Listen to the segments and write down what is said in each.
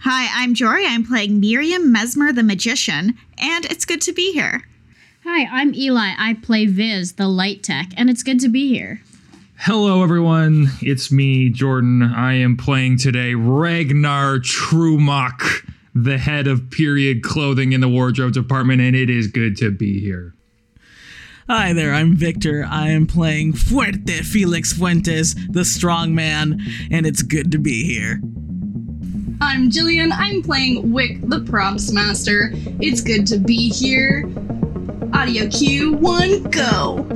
Hi, I'm Jory. I'm playing Miriam Mesmer the Magician, and it's good to be here. Hi, I'm Eli. I play Viz, the light tech, and it's good to be here. Hello, everyone. It's me, Jordan. I am playing today Ragnar Trumach, the head of period clothing in the wardrobe department, and it is good to be here. Hi there, I'm Victor. I am playing Fuerte Felix Fuentes, the strong man, and it's good to be here. I'm Jillian. I'm playing Wick, the props master. It's good to be here. Audio cue one, go.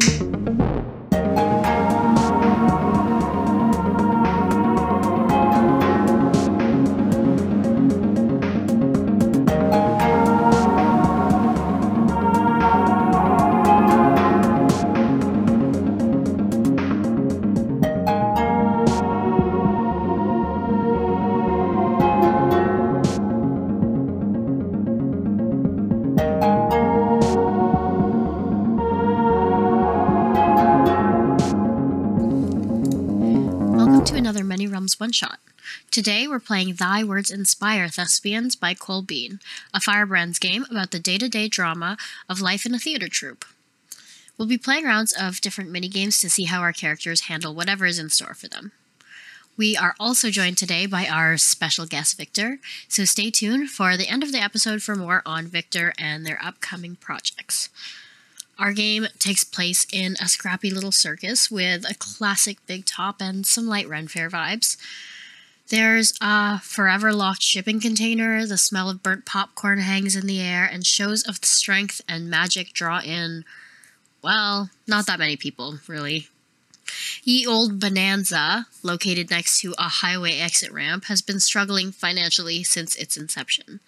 One shot. Today we're playing Thy Words Inspire Thespians by Cole Bean, a Firebrands game about the day to day drama of life in a theater troupe. We'll be playing rounds of different mini games to see how our characters handle whatever is in store for them. We are also joined today by our special guest Victor, so stay tuned for the end of the episode for more on Victor and their upcoming projects. Our game takes place in a scrappy little circus with a classic big top and some light Ren Fair vibes. There's a forever locked shipping container, the smell of burnt popcorn hangs in the air, and shows of strength and magic draw in, well, not that many people, really. Ye Old Bonanza, located next to a highway exit ramp, has been struggling financially since its inception.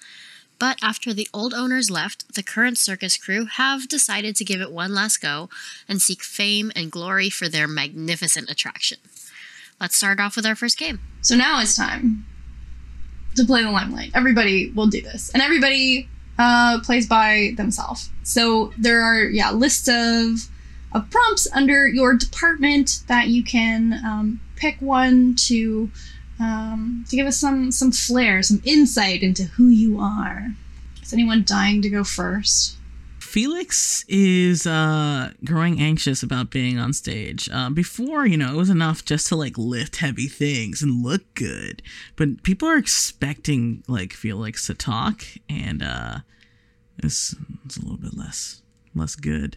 But after the old owners left, the current circus crew have decided to give it one last go and seek fame and glory for their magnificent attraction. Let's start off with our first game. So now it's time to play the limelight. Everybody will do this, and everybody uh, plays by themselves. So there are yeah lists of of prompts under your department that you can um, pick one to um, to give us some some flair, some insight into who you are. Is anyone dying to go first? Felix is uh, growing anxious about being on stage. Uh, before, you know, it was enough just to like lift heavy things and look good, but people are expecting like Felix to talk, and uh, it's, it's a little bit less less good.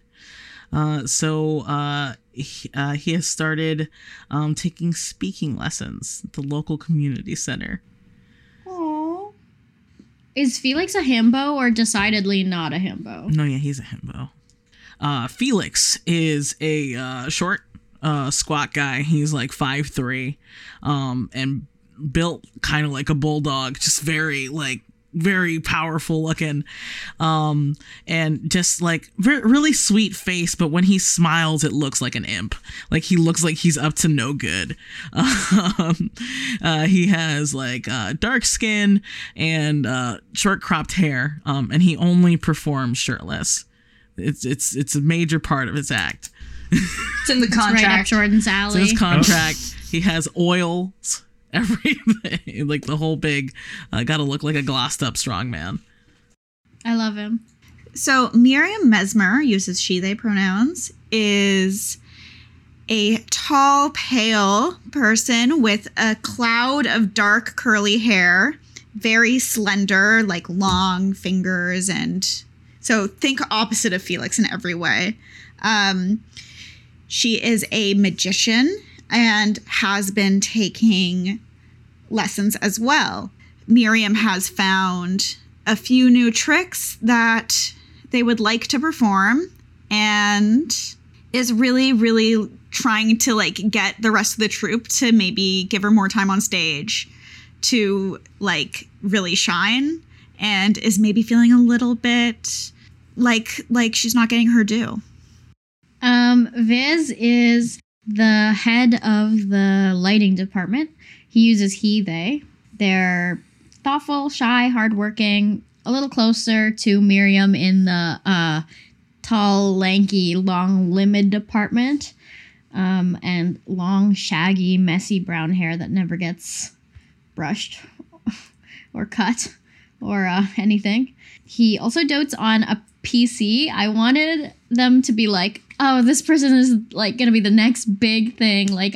Uh, so uh, he, uh, he has started um, taking speaking lessons at the local community center. Aww. Is Felix a himbo or decidedly not a himbo? No, yeah, he's a himbo. Uh, Felix is a uh, short, uh, squat guy. He's like five three, um, and built kind of like a bulldog. Just very like very powerful looking, um, and just like re- really sweet face. But when he smiles, it looks like an imp. Like he looks like he's up to no good. Um, uh, he has like uh, dark skin and uh, short cropped hair, um, and he only performs shirtless. It's it's it's a major part of his act. It's in the Right up contract. Jordan's So alley. his contract, he has oils, everything, like the whole big. Uh, Got to look like a glossed up strong man. I love him. So, Miriam Mesmer uses she, they pronouns, is a tall, pale person with a cloud of dark, curly hair, very slender, like long fingers. And so, think opposite of Felix in every way. Um, she is a magician and has been taking lessons as well. Miriam has found a few new tricks that they would like to perform and is really really trying to like get the rest of the troupe to maybe give her more time on stage to like really shine and is maybe feeling a little bit like like she's not getting her due. Um, Viz is the head of the lighting department. He uses he, they. They're thoughtful, shy, hardworking, a little closer to Miriam in the uh, tall, lanky, long limbed department. Um, and long, shaggy, messy brown hair that never gets brushed or cut or uh, anything. He also dotes on a PC. I wanted them to be like, oh, this person is like gonna be the next big thing. Like,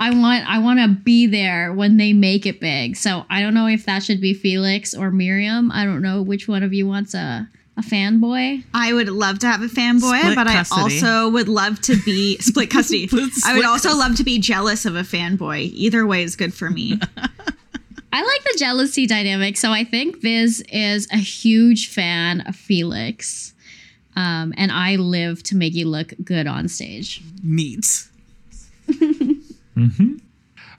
I want I want to be there when they make it big. So I don't know if that should be Felix or Miriam. I don't know which one of you wants a a fanboy. I would love to have a fanboy, Split but custody. I also would love to be split custody. Split I would also custody. love to be jealous of a fanboy. Either way is good for me. I like the jealousy dynamic, so I think Viz is a huge fan of Felix. Um, and I live to make you look good on stage. Neat.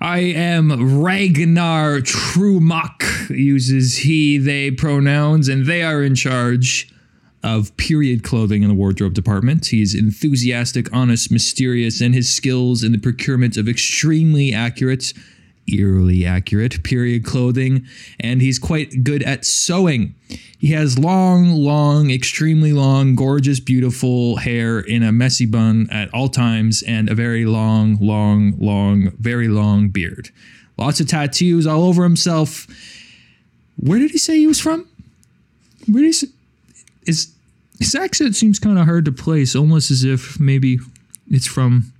I am Ragnar Trumock, uses he, they pronouns, and they are in charge of period clothing in the wardrobe department. He's enthusiastic, honest, mysterious, and his skills in the procurement of extremely accurate, eerily accurate period clothing, and he's quite good at sewing. He has long, long, extremely long, gorgeous, beautiful hair in a messy bun at all times and a very long, long, long, very long beard. Lots of tattoos all over himself. Where did he say he was from? Where did he say? Is his accent seems kind of hard to place, almost as if maybe it's from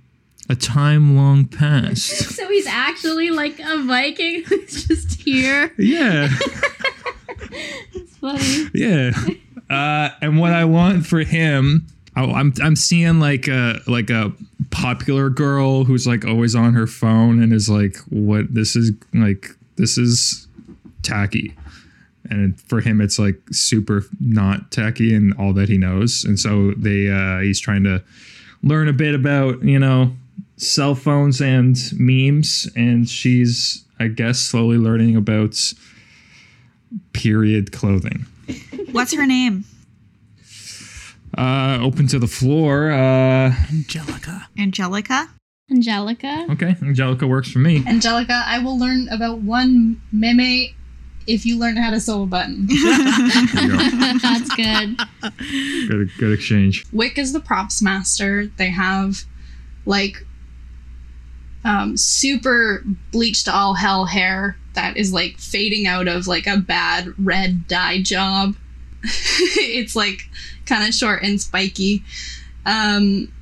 a time long past. So he's actually like a Viking who's just here. Yeah. It's funny. Yeah. Uh, and what I want for him, I, I'm I'm seeing like a like a popular girl who's like always on her phone and is like, what this is like this is tacky. And for him, it's like super not tacky and all that he knows. And so they uh, he's trying to learn a bit about you know cell phones and memes, and she's I guess slowly learning about period clothing. What's her name? Uh, open to the floor. Uh, Angelica. Angelica. Angelica. okay, Angelica works for me. Angelica, I will learn about one meme if you learn how to sew a button. Go. That's good. Good, good exchange. Wick is the props master. They have like um, super bleached all hell hair that is like fading out of like a bad red dye job. it's like kind of short and spiky. Um,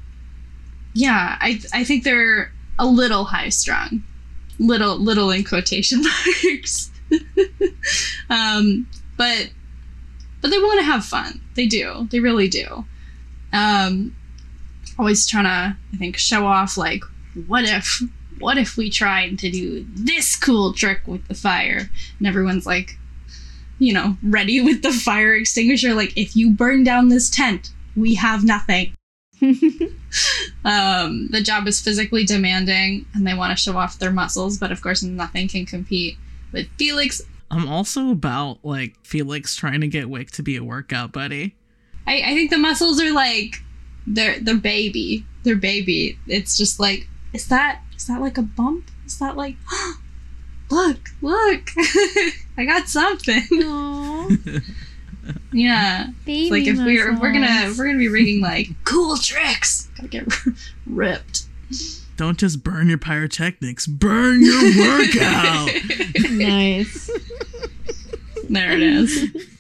yeah, I I think they're a little high strung, little little in quotation marks. um, but but they want to have fun. They do. They really do. Um, always trying to, I think, show off like, what if, what if we tried to do this cool trick with the fire? And everyone's like, you know, ready with the fire extinguisher. Like, if you burn down this tent, we have nothing. um, the job is physically demanding, and they want to show off their muscles, but of course, nothing can compete with Felix I'm also about like Felix trying to get Wick to be a workout buddy. I, I think the muscles are like they're they're baby. They're baby. It's just like is that is that like a bump? Is that like look, look. I got something. Aww, yeah. baby It's like if we're if we're gonna muscles. we're gonna be rigging like cool tricks. Gotta get ripped. Don't just burn your pyrotechnics, burn your workout. nice. There it is.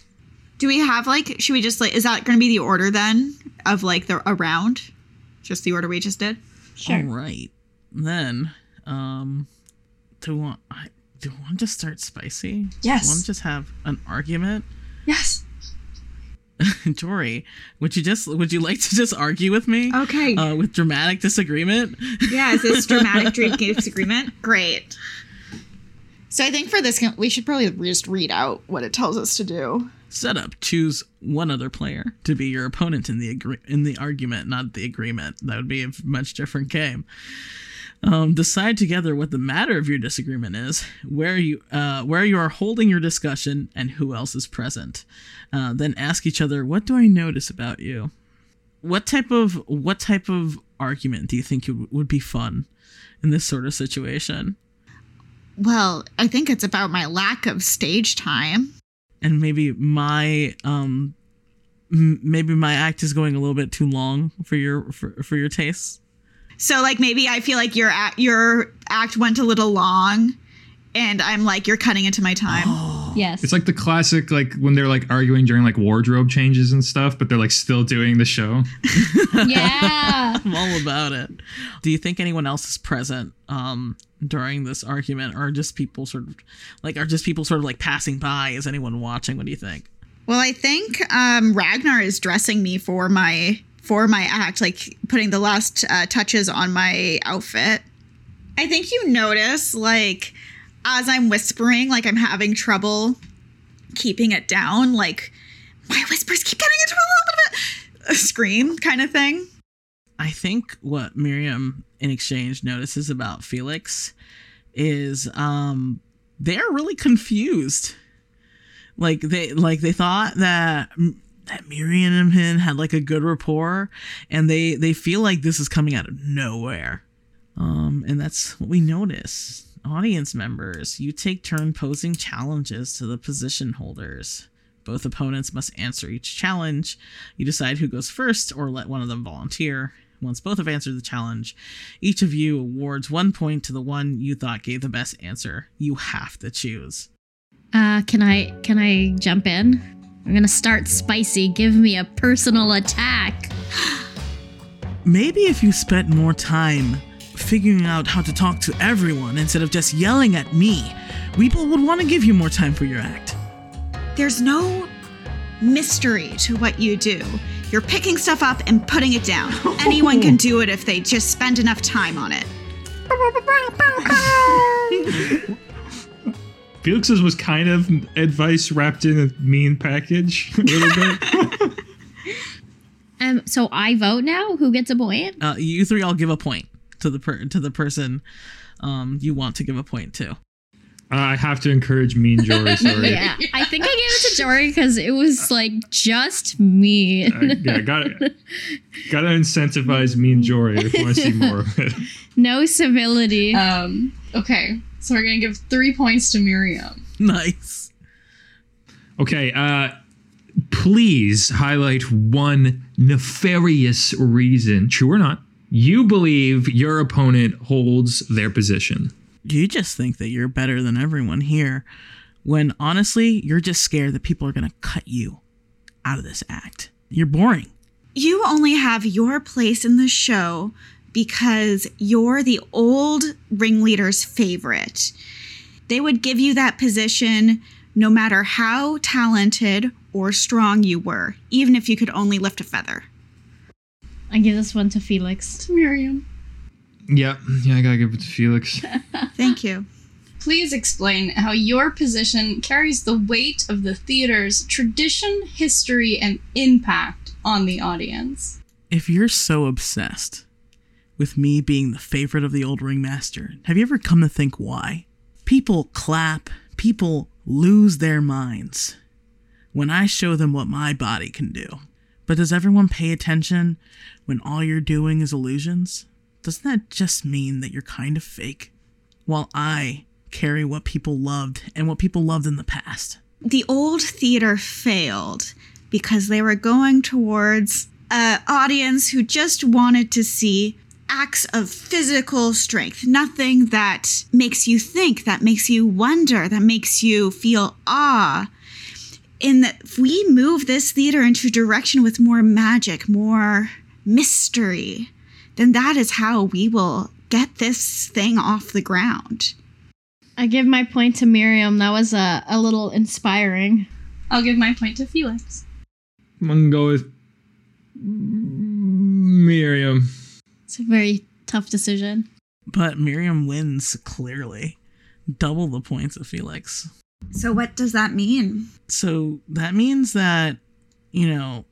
Do we have like? Should we just like? Is that going to be the order then of like the around? Just the order we just did. Sure. All right. Then, um, do we want I do we want to just start spicy? Yes. Do we want to just have an argument? Yes. Jory, would you just would you like to just argue with me? Okay. Uh, with dramatic disagreement? yeah. Is this dramatic drinking disagreement? Great. So I think for this, we should probably just read out what it tells us to do. Setup. Choose one other player to be your opponent in the agree- in the argument, not the agreement. That would be a much different game. Um, decide together what the matter of your disagreement is, where you uh, where you are holding your discussion, and who else is present. Uh, then ask each other, "What do I notice about you?" What type of what type of argument do you think you, would be fun in this sort of situation? Well, I think it's about my lack of stage time. and maybe my um m- maybe my act is going a little bit too long for your for, for your tastes So like maybe I feel like your act, your act went a little long, and I'm like you're cutting into my time. Yes. It's like the classic, like when they're like arguing during like wardrobe changes and stuff, but they're like still doing the show. yeah. I'm all about it. Do you think anyone else is present um, during this argument, or just people sort of like are just people sort of like passing by? Is anyone watching? What do you think? Well, I think um, Ragnar is dressing me for my for my act, like putting the last uh, touches on my outfit. I think you notice, like, as I'm whispering, like I'm having trouble keeping it down. Like my whispers keep getting into a little bit of a, scream kind of thing. I think what Miriam in exchange notices about Felix is um they're really confused. Like they like they thought that that Miriam and him had like a good rapport and they they feel like this is coming out of nowhere. Um and that's what we notice. Audience members, you take turn posing challenges to the position holders. Both opponents must answer each challenge. You decide who goes first or let one of them volunteer. Once both have answered the challenge, each of you awards one point to the one you thought gave the best answer. You have to choose. Uh, can I can I jump in? I'm gonna start spicy. Give me a personal attack. Maybe if you spent more time figuring out how to talk to everyone instead of just yelling at me, people would want to give you more time for your act. There's no mystery to what you do. You're picking stuff up and putting it down. Anyone can do it if they just spend enough time on it. Felix's was kind of advice wrapped in a mean package a little bit. Um, so I vote now. Who gets a point? Uh, you three all give a point to the per- to the person um, you want to give a point to. Uh, I have to encourage mean Jory. Sorry. Yeah, I think I gave it to Jory because it was like just me. Uh, yeah, got got to incentivize mean Jory if you want to see more of it. no civility. Um, okay, so we're gonna give three points to Miriam. Nice. Okay, uh, please highlight one nefarious reason, true or not, you believe your opponent holds their position. Do you just think that you're better than everyone here, when honestly, you're just scared that people are gonna cut you out of this act. You're boring. You only have your place in the show because you're the old ringleader's favorite. They would give you that position no matter how talented or strong you were, even if you could only lift a feather. I give this one to Felix. To Miriam. Yeah, yeah, I gotta give it to Felix. Thank you. Please explain how your position carries the weight of the theater's tradition, history, and impact on the audience. If you're so obsessed with me being the favorite of the old ringmaster, have you ever come to think why? People clap, people lose their minds when I show them what my body can do. But does everyone pay attention when all you're doing is illusions? Doesn't that just mean that you're kind of fake? While I carry what people loved and what people loved in the past. The old theater failed because they were going towards an audience who just wanted to see acts of physical strength, nothing that makes you think, that makes you wonder, that makes you feel awe. In that, if we move this theater into a direction with more magic, more mystery, then that is how we will get this thing off the ground. I give my point to Miriam. That was a, a little inspiring. I'll give my point to Felix. I'm gonna go with Miriam. It's a very tough decision. But Miriam wins clearly. Double the points of Felix. So, what does that mean? So that means that, you know,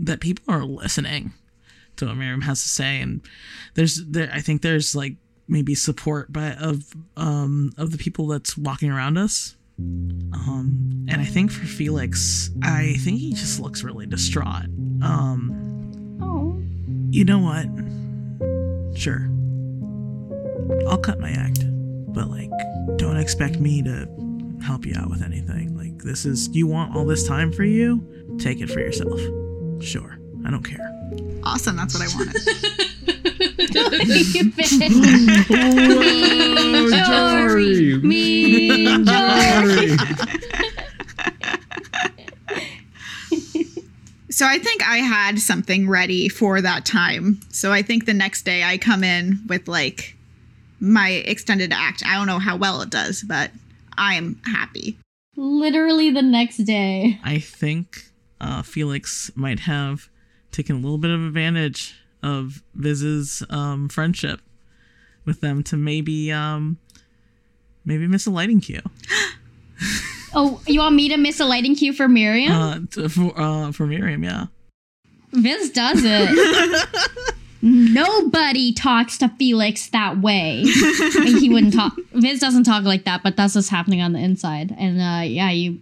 that people are listening to what Miriam has to say. And there's there I think there's like maybe support by of um of the people that's walking around us. Um and I think for Felix, I think he just looks really distraught. Um Oh. you know what? Sure. I'll cut my act. But like don't expect me to help you out with anything. Like this is you want all this time for you? Take it for yourself. Sure. I don't care. Awesome, that's what I wanted. Whoa, Jory! Jory! Mean Jory! Jory! So I think I had something ready for that time. So I think the next day I come in with like my extended act. I don't know how well it does, but I'm happy. Literally the next day. I think uh, Felix might have taken a little bit of advantage of Viz's um, friendship with them to maybe um, maybe miss a lighting cue Oh, you want me to miss a lighting cue for Miriam? uh, for uh, for Miriam. Yeah. Vince does it. Nobody talks to Felix that way. and he wouldn't talk. Vince doesn't talk like that, but that's what's happening on the inside. And uh, yeah, you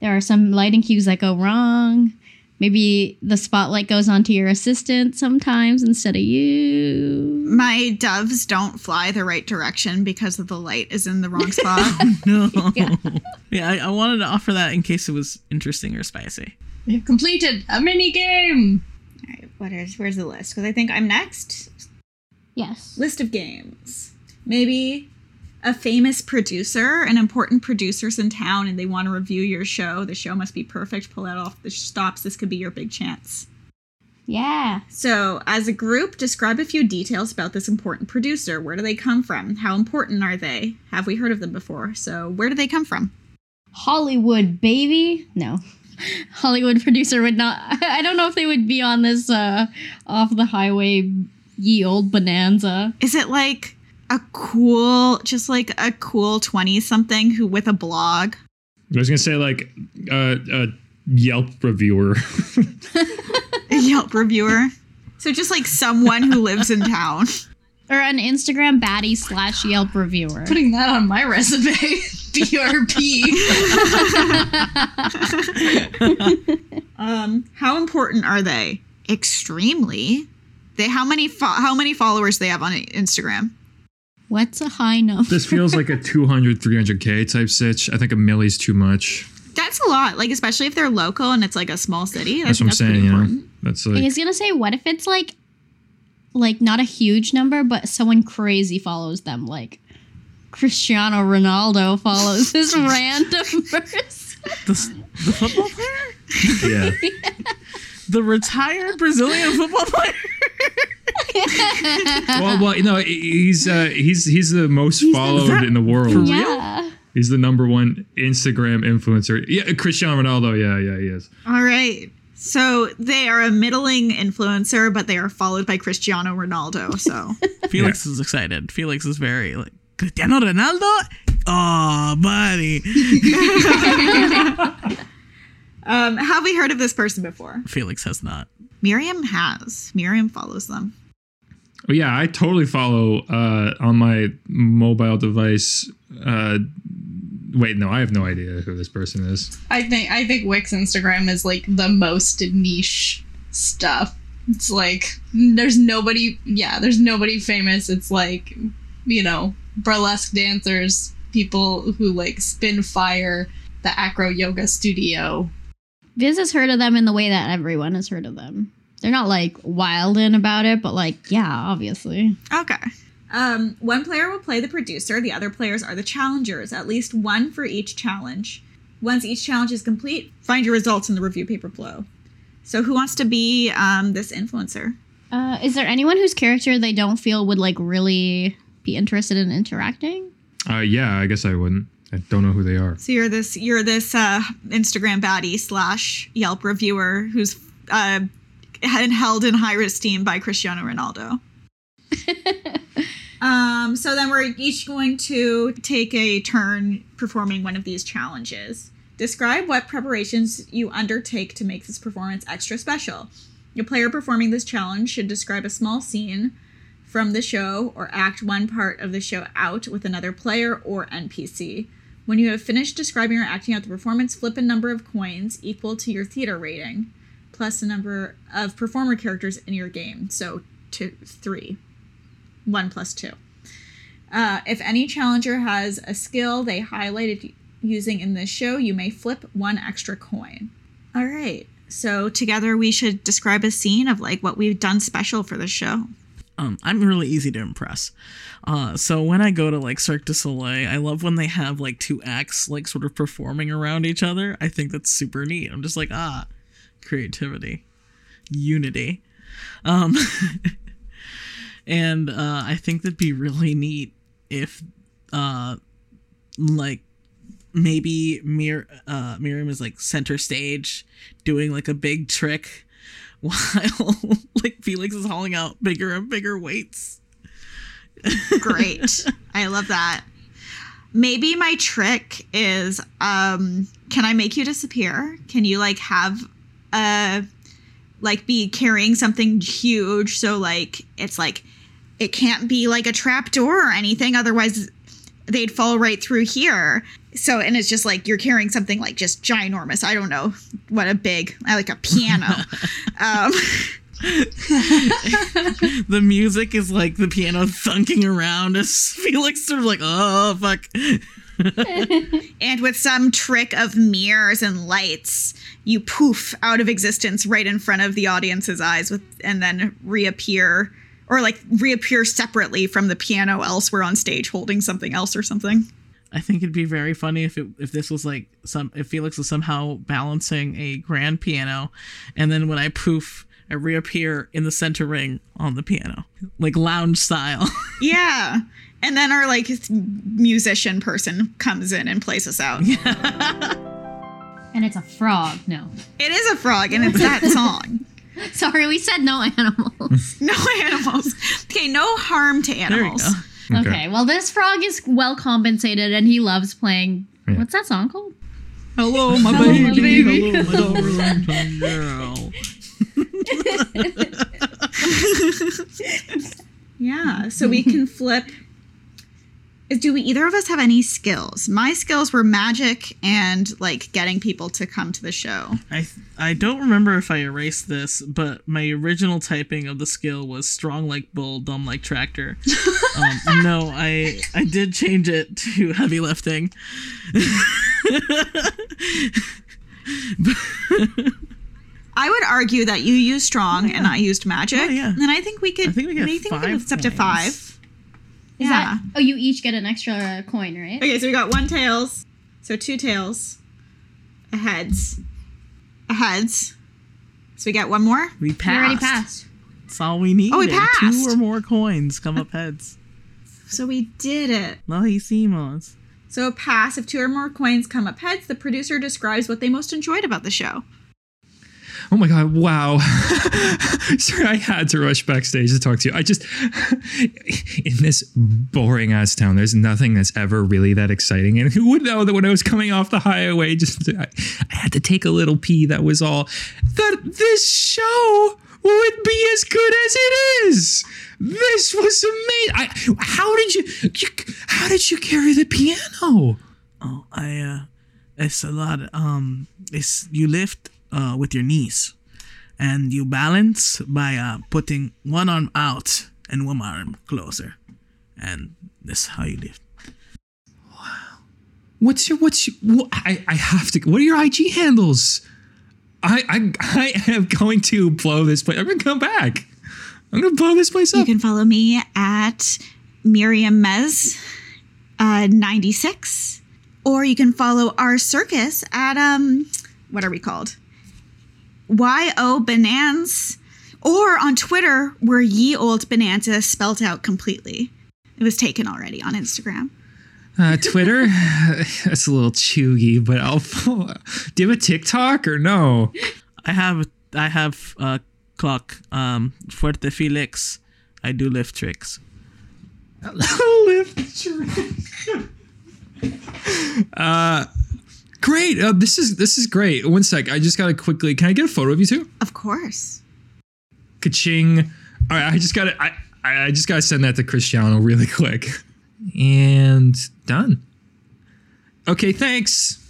there are some lighting cues that go wrong. Maybe the spotlight goes onto your assistant sometimes instead of you. My doves don't fly the right direction because the light is in the wrong spot. No. Yeah. Yeah, I, I wanted to offer that in case it was interesting or spicy. We've completed a mini game. All right, what is where's the list? Because I think I'm next. Yes. List of games. Maybe a famous producer, an important producer's in town, and they want to review your show. The show must be perfect. Pull that off the stops. This could be your big chance. Yeah. So, as a group, describe a few details about this important producer. Where do they come from? How important are they? Have we heard of them before? So, where do they come from? Hollywood baby. No. Hollywood producer would not I don't know if they would be on this uh off the highway ye old bonanza. Is it like a cool, just like a cool 20 something who with a blog? I was gonna say like uh, a Yelp reviewer. A Yelp reviewer? So, just like someone who lives in town. Or an Instagram baddie slash Yelp reviewer. Putting that on my resume. BRP. Um, how important are they? Extremely. They how many fo- how many followers they have on Instagram? What's a high number? this feels like a 200, 300k type sitch. I think a millie's too much. That's a lot. Like especially if they're local and it's like a small city. I That's what I'm saying. pretty You know, important. that's I like was gonna say, what if it's like like not a huge number, but someone crazy follows them, like Cristiano Ronaldo follows this random person. The, the football player? yeah. The retired Brazilian football player? well, well, you know, he's uh, he's he's the most followed that in the world. for real? Yeah. He's the number one Instagram influencer. Yeah, Cristiano Ronaldo. Yeah, yeah, he is. All right. So they are a middling influencer, but they are followed by Cristiano Ronaldo. So Felix is excited. Felix is very like, Cristiano Ronaldo? Oh, buddy. um, have we heard of this person before? Felix has not. Miriam has. Miriam follows them. Oh yeah, I totally follow uh, on my mobile device. Uh, wait, no, I have no idea who this person is. I think I think Wick's Instagram is like the most niche stuff. It's like there's nobody yeah, there's nobody famous. It's like, you know, burlesque dancers, people who like spin fire, the acro yoga studio. Viz has heard of them in the way that everyone has heard of them. They're not like wildin' about it, but like, yeah, obviously. Okay. Um, one player will play the producer. The other players are the challengers. At least one for each challenge. Once each challenge is complete, find your results in the review paper below. So, who wants to be um, this influencer? Uh, is there anyone whose character they don't feel would like really be interested in interacting? Uh, yeah, I guess I wouldn't. I don't know who they are. So you're this you're this uh, Instagram baddie slash Yelp reviewer who's uh, had- held in high esteem by Cristiano Ronaldo. um, so then we're each going to take a turn performing one of these challenges. Describe what preparations you undertake to make this performance extra special. Your player performing this challenge should describe a small scene from the show or act one part of the show out with another player or NPC. When you have finished describing or acting out the performance, flip a number of coins equal to your theater rating, plus the number of performer characters in your game. So two, three, one plus two. Uh, if any challenger has a skill they highlighted using in this show, you may flip one extra coin. All right. So together we should describe a scene of like what we've done special for the show. Um, I'm really easy to impress. Uh, so when I go to like Cirque du Soleil, I love when they have like two acts like sort of performing around each other. I think that's super neat. I'm just like, ah, creativity. unity. Um, and uh, I think that'd be really neat if, uh, like, maybe Mir- uh, Miriam is like center stage doing like a big trick while like Felix is hauling out bigger and bigger weights. Great. I love that. Maybe my trick is um can I make you disappear? Can you like have uh like be carrying something huge so like it's like it can't be like a trap door or anything otherwise they'd fall right through here. So and it's just like you're carrying something like just ginormous. I don't know what a big like a piano. um The music is like the piano thunking around as Felix sort of like, oh fuck. And with some trick of mirrors and lights, you poof out of existence right in front of the audience's eyes with and then reappear or like reappear separately from the piano elsewhere on stage holding something else or something. I think it'd be very funny if it if this was like some if Felix was somehow balancing a grand piano, and then when I poof, I reappear in the center ring on the piano, like lounge style. Yeah. And then our like musician person comes in and plays us out. And it's a frog. No. It is a frog and it's that song. Sorry, we said no animals. No animals. Okay, no harm to there you animals. go. okay. well, this frog is well compensated and he loves playing. Yeah. What's that song called? Hello, my Hello, my baby. baby. Hello, my darling girl. Yeah, so we can flip. Do we either of us have any skills? My skills were magic and like getting people to come to the show. I I don't remember if I erased this, but my original typing of the skill was strong like bull, dumb like tractor. Um, no, I I did change it to heavy lifting. I would argue that you used strong and I used magic. Oh, yeah. And I think we could. I think we get I think we could up to five. Is yeah. that? Oh, you each get an extra coin, right? Okay, so we got one tails. So two tails. A heads. A heads. So we got one more. We You passed. already passed. That's all we need. Oh, we passed. Two or more coins come up heads. So we did it. Lo hicimos. So a pass. If two or more coins come up heads, the producer describes what they most enjoyed about the show. Oh my god! Wow. Sorry, I had to rush backstage to talk to you. I just in this boring ass town, there's nothing that's ever really that exciting. And who would know that when I was coming off the highway, just I, I had to take a little pee. That was all. That this show would be as good as it is. This was amazing. I, how did you, you? How did you carry the piano? Oh, I uh, it's a lot. Um, it's you lift uh with your knees, and you balance by uh putting one arm out and one arm closer, and that's how you lift. Wow. What's your what's your, wh- I I have to. What are your IG handles? I I I am going to blow this place. I'm gonna come back. I'm gonna blow this place up. You can follow me at Miriam Mez uh, 96. Or you can follow our circus at um what are we called? YO Bonanza. Or on Twitter, we're Ye Old Bonanza spelt out completely. It was taken already on Instagram. Uh, Twitter, that's a little chewy, but I'll. Do you have a TikTok or no? I have I have uh clock um fuerte Felix. I do lift tricks. Lift trick. uh, great. Uh, this is this is great. One sec. I just gotta quickly. Can I get a photo of you two? Of course. Kaching. All right, I just got to I I just got to send that to Cristiano really quick. And done. Okay, thanks.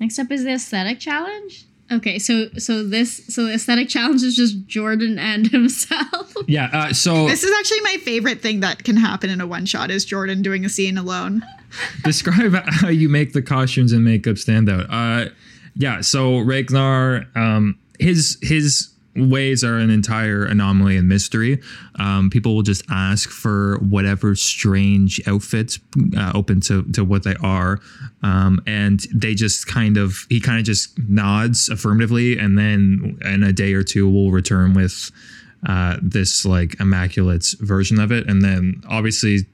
Next up is the aesthetic challenge. Okay, so so this so the aesthetic challenge is just Jordan and himself. Yeah, uh, so This is actually my favorite thing that can happen in a one shot is Jordan doing a scene alone. describe how you make the costumes and makeup stand out. Uh yeah, so Ragnar um his his ways are an entire anomaly and mystery. Um, people will just ask for whatever strange outfits uh, open to, to what they are. Um, and they just kind of, he kind of just nods affirmatively. And then in a day or two, we'll return with uh, this like immaculate version of it. And then obviously,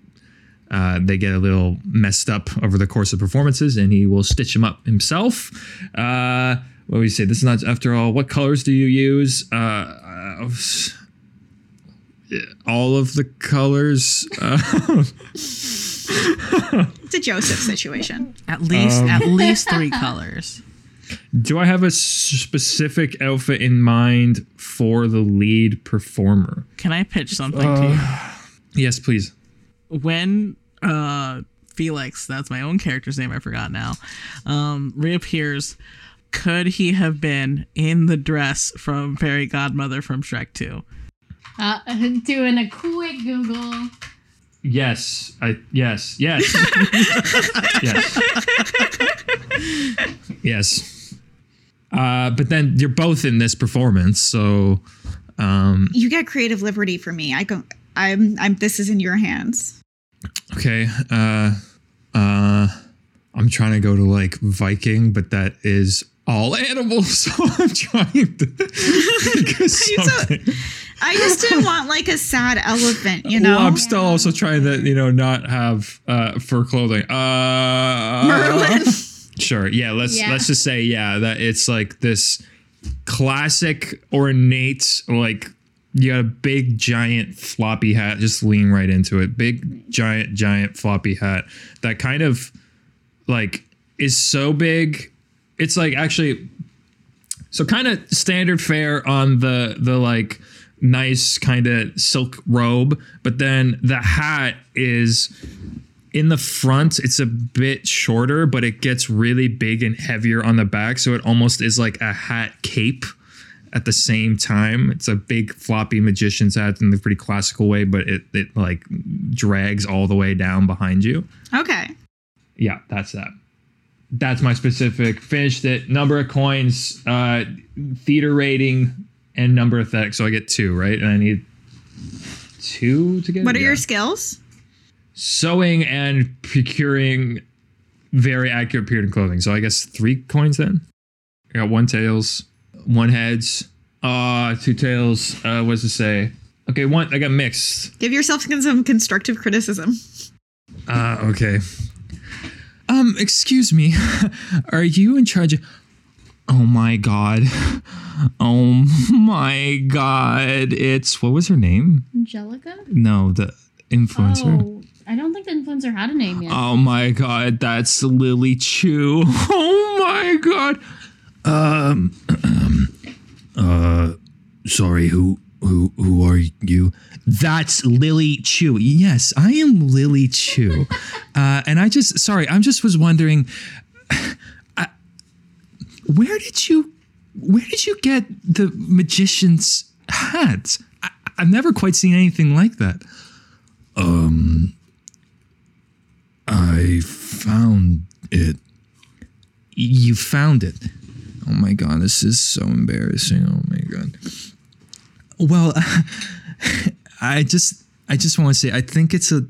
uh, they get a little messed up over the course of performances, and he will stitch them up himself. Uh, what do you say? This is not after all. What colors do you use? Uh, uh, all of the colors. Uh, It's a Joseph situation. At least Um, at least three colors. do I have a specific outfit in mind for the lead performer? Can I pitch something to you? Yes, please. When uh Felix, that's my own character's name, I forgot now, um, reappears, could he have been in the dress from Fairy Godmother from Shrek 2? Uh, doing a quick Google. Yes. I yes. Yes. yes. yes. Uh, but then you're both in this performance, so um, You get creative liberty for me. I go. I'm. I'm. This is in your hands. Okay. Uh, uh, I'm trying to go to like Viking, but that is all animals. So I'm trying to something. I just didn't want like a sad elephant. You know. Well, I'm still also trying to, you know, not have uh, fur clothing. Uh, Merlin. Sure. Yeah. Let's Yeah. let's just say yeah that it's like this classic ornate like you got a big giant floppy hat. Just lean right into it. Big giant giant floppy hat that kind of like is so big. It's like actually so kind of standard fare on the the like nice kind of silk robe, but then the hat is in the front it's a bit shorter, but it gets really big and heavier on the back, so it almost is like a hat cape at the same time. It's a big floppy magician's hat in a pretty classical way, but it it like drags all the way down behind you. Okay. Yeah, that's that. That's my specific. Finished it. Number of coins, uh, theater rating, and number of effects. So I get two, right? And I need two to get. What it? are your skills? sewing and procuring very accurate period clothing? So I guess three coins then. I got one tails, one heads, uh, two tails. Uh, what does it say? Okay, one. I got mixed. Give yourself some constructive criticism. Uh, okay. Um, excuse me. Are you in charge of Oh my god. Oh my god. It's what was her name? Angelica? No, the influencer. Oh, I don't think the influencer had a name yet. Oh my god, that's Lily Chu. Oh my god. Um uh sorry, who who who are you? That's Lily Chu. Yes, I am Lily Chu. uh and I just sorry, I'm just was wondering I, where did you where did you get the magician's hat? I, I've never quite seen anything like that. Um I found it. You found it. Oh my god, this is so embarrassing. Oh my god. Well, I just I just want to say I think it's a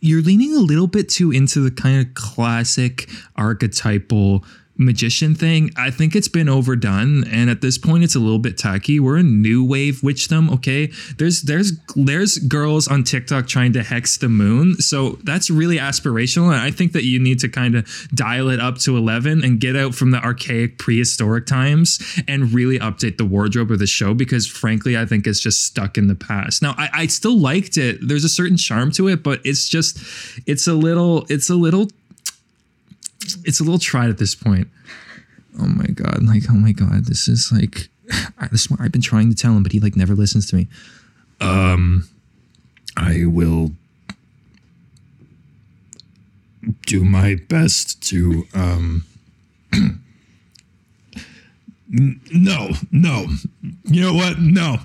you're leaning a little bit too into the kind of classic archetypal magician thing. I think it's been overdone and at this point it's a little bit tacky. We're a new wave witchdom, okay? There's there's there's girls on TikTok trying to hex the moon. So that's really aspirational and I think that you need to kind of dial it up to 11 and get out from the archaic prehistoric times and really update the wardrobe of the show because frankly I think it's just stuck in the past. Now I, I still liked it. There's a certain charm to it, but it's just it's a little it's a little it's a little tried at this point. Oh my god! Like, oh my god, this is like, this is what I've been trying to tell him, but he like never listens to me. Um, I will do my best to um. No, no. You know what? No.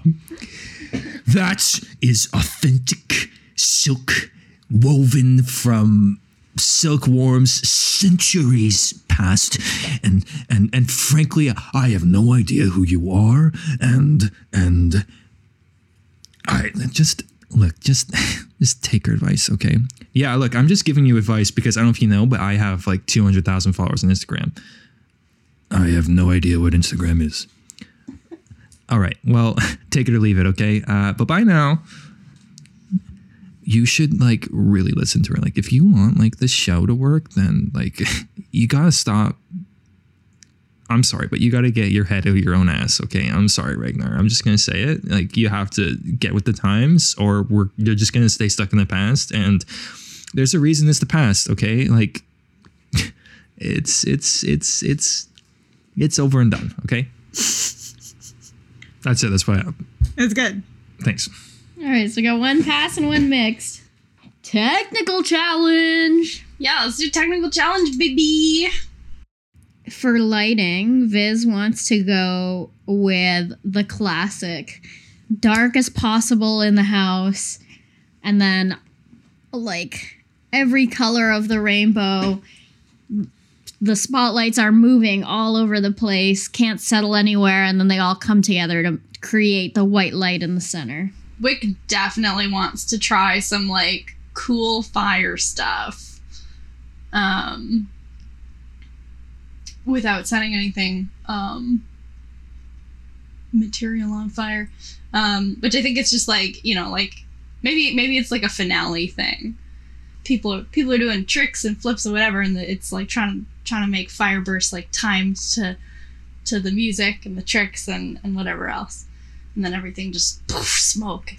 That is authentic silk woven from silkworms centuries past, and and and frankly, I have no idea who you are, and and I just look, just just take her advice, okay? Yeah, look, I'm just giving you advice because I don't know if you know, but I have like 200,000 followers on Instagram. I have no idea what Instagram is. All right, well, take it or leave it, okay? Uh, but bye now, you should like really listen to her. Like, if you want like the show to work, then like you gotta stop. I'm sorry, but you gotta get your head out of your own ass, okay? I'm sorry, Ragnar. I'm just gonna say it. Like, you have to get with the times, or we're you're just gonna stay stuck in the past. And there's a reason it's the past, okay? Like, it's it's it's it's it's over and done, okay? That's it. That's what I have. It's good. Thanks. All right, so we got one pass and one mixed. Technical challenge. Yeah, let's do technical challenge, baby. For lighting, Viz wants to go with the classic dark as possible in the house, and then like every color of the rainbow. The spotlights are moving all over the place, can't settle anywhere, and then they all come together to create the white light in the center. Wick definitely wants to try some like cool fire stuff. Um without setting anything um material on fire. Um which I think it's just like, you know, like maybe maybe it's like a finale thing. People are people are doing tricks and flips and whatever and it's like trying trying to make fire bursts like timed to to the music and the tricks and and whatever else. And then everything just poof, smoke.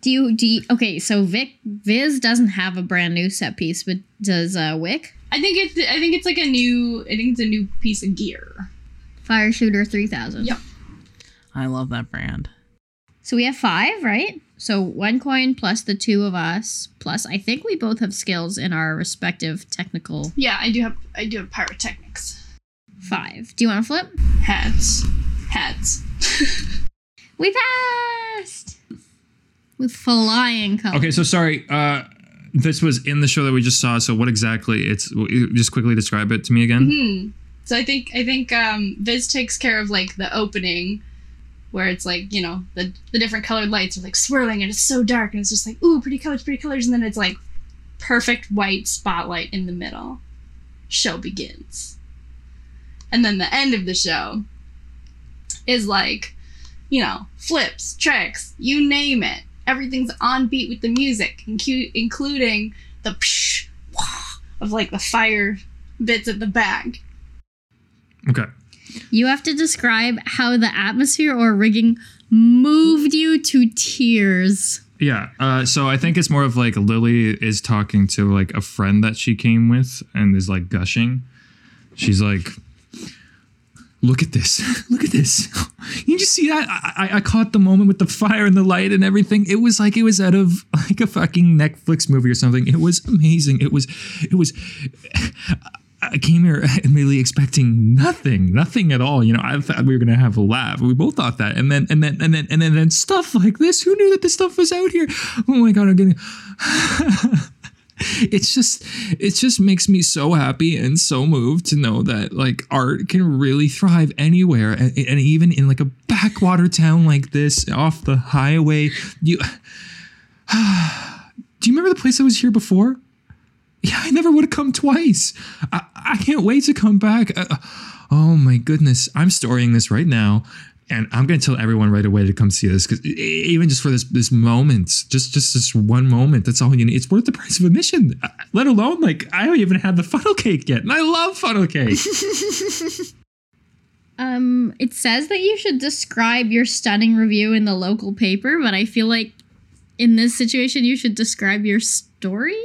Do you do you, okay? So Vic Viz doesn't have a brand new set piece, but does uh, Wick I think it's I think it's like a new I think it's a new piece of gear. Fire Shooter three thousand? Yep. I love that brand. So we have five, right? So one coin plus the two of us plus I think we both have skills in our respective technical Yeah, I do have I do have pyrotechnics. five. Do you want to flip? Heads. Heads. We passed with flying colors. Okay, so sorry. Uh, this was in the show that we just saw. So what exactly? It's just quickly describe it to me again. hmm So I think I think um Viz takes care of like the opening where it's like, you know, the the different colored lights are like swirling and it's so dark and it's just like, ooh, pretty colors, pretty colors, and then it's like perfect white spotlight in the middle. Show begins. And then the end of the show is like, you know, flips, tricks, you name it. Everything's on beat with the music, incu- including the psh, wah of like the fire bits at the back. Okay. You have to describe how the atmosphere or rigging moved you to tears. Yeah. Uh, so I think it's more of like Lily is talking to like a friend that she came with and is like gushing. She's like, "Look at this! Look at this! You just see that? I, I, I caught the moment with the fire and the light and everything. It was like it was out of like a fucking Netflix movie or something. It was amazing. It was, it was." I came here admittedly expecting nothing, nothing at all. You know, I thought we were gonna have a laugh. We both thought that, and then and then and then and then, and then stuff like this. Who knew that this stuff was out here? Oh my god, I'm getting. it's just, it just makes me so happy and so moved to know that like art can really thrive anywhere, and, and even in like a backwater town like this, off the highway. You, do you remember the place I was here before? Yeah, I never would have come twice. I, I can't wait to come back. Uh, oh my goodness. I'm storying this right now. And I'm going to tell everyone right away to come see this because even just for this this moment, just just this one moment, that's all you need. It's worth the price of admission. Uh, Let alone like I don't even have the funnel cake yet, and I love funnel cake. Um, it says that you should describe your stunning review in the local paper, but I feel like in this situation you should describe your story.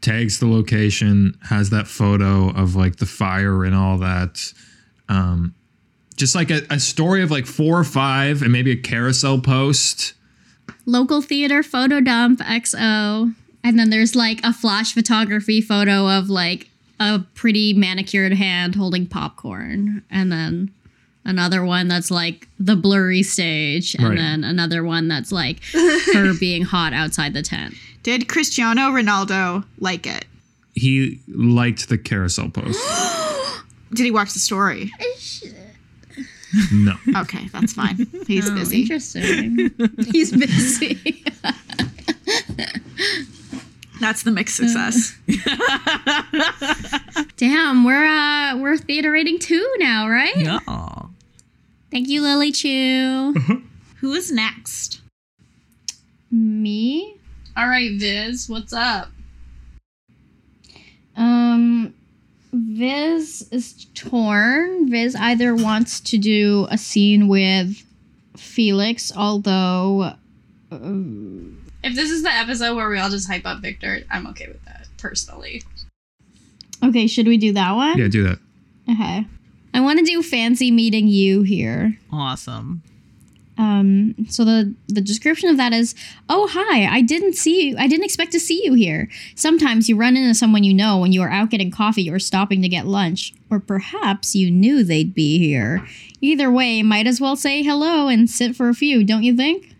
Tags the location, has that photo of like the fire and all that. Um, just like a, a story of like four or five, and maybe a carousel post. Local theater photo dump XO. And then there's like a flash photography photo of like a pretty manicured hand holding popcorn. And then another one that's like the blurry stage. And Right. then another one that's like her being hot outside the tent. Did Cristiano Ronaldo like it? he liked the carousel post. Did he watch the story? No. Okay, that's fine. He's Oh, busy. Interesting. He's busy. That's the mixed success. Damn, we're uh we're theater rating two now, right? Yeah. Thank you, Lily Chu. Who is next? Me? All right, Viz, what's up? Um Viz is torn. Viz either wants to do a scene with Felix, although uh, If this is the episode where we all just hype up Victor, I'm okay with that personally. Okay, should we do that one? Yeah, do that. Okay. I want to do fancy meeting you here. Awesome. Um, so the the description of that is, "Oh hi, I didn't see you. I didn't expect to see you here. Sometimes you run into someone you know when you are out getting coffee or stopping to get lunch, or perhaps you knew they'd be here. Either way, might as well say hello and sit for a few, don't you think?"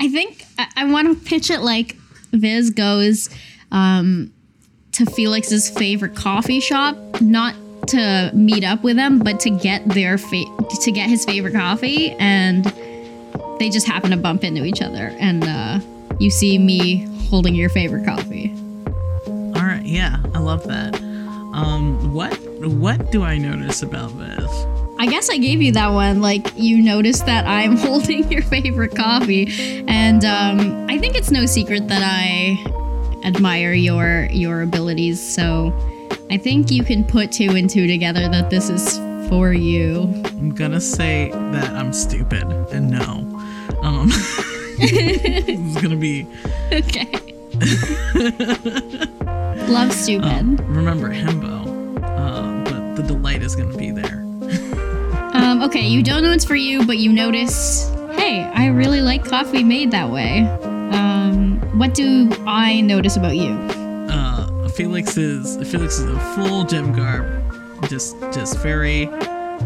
I think I, I want to pitch it like Viz goes um, to Felix's favorite coffee shop, not to meet up with them, but to get their fa- to get his favorite coffee, and they just happen to bump into each other, and uh, you see me holding your favorite coffee. All right. Yeah, I love that. Um, what what do I notice about this? I guess I gave you that one. Like you noticed that I'm holding your favorite coffee, and um, I think it's no secret that I admire your your abilities. So I think you can put two and two together that this is for you. I'm gonna say that I'm stupid and no. Um, it's gonna be. Okay. Love stupid. Um, remember himbo, uh, but the delight is gonna be there. Um, okay, you don't know it's for you, but you notice, hey, I really like coffee made that way. Um, what do I notice about you? Uh, Felix is Felix is in full gym garb, just just very,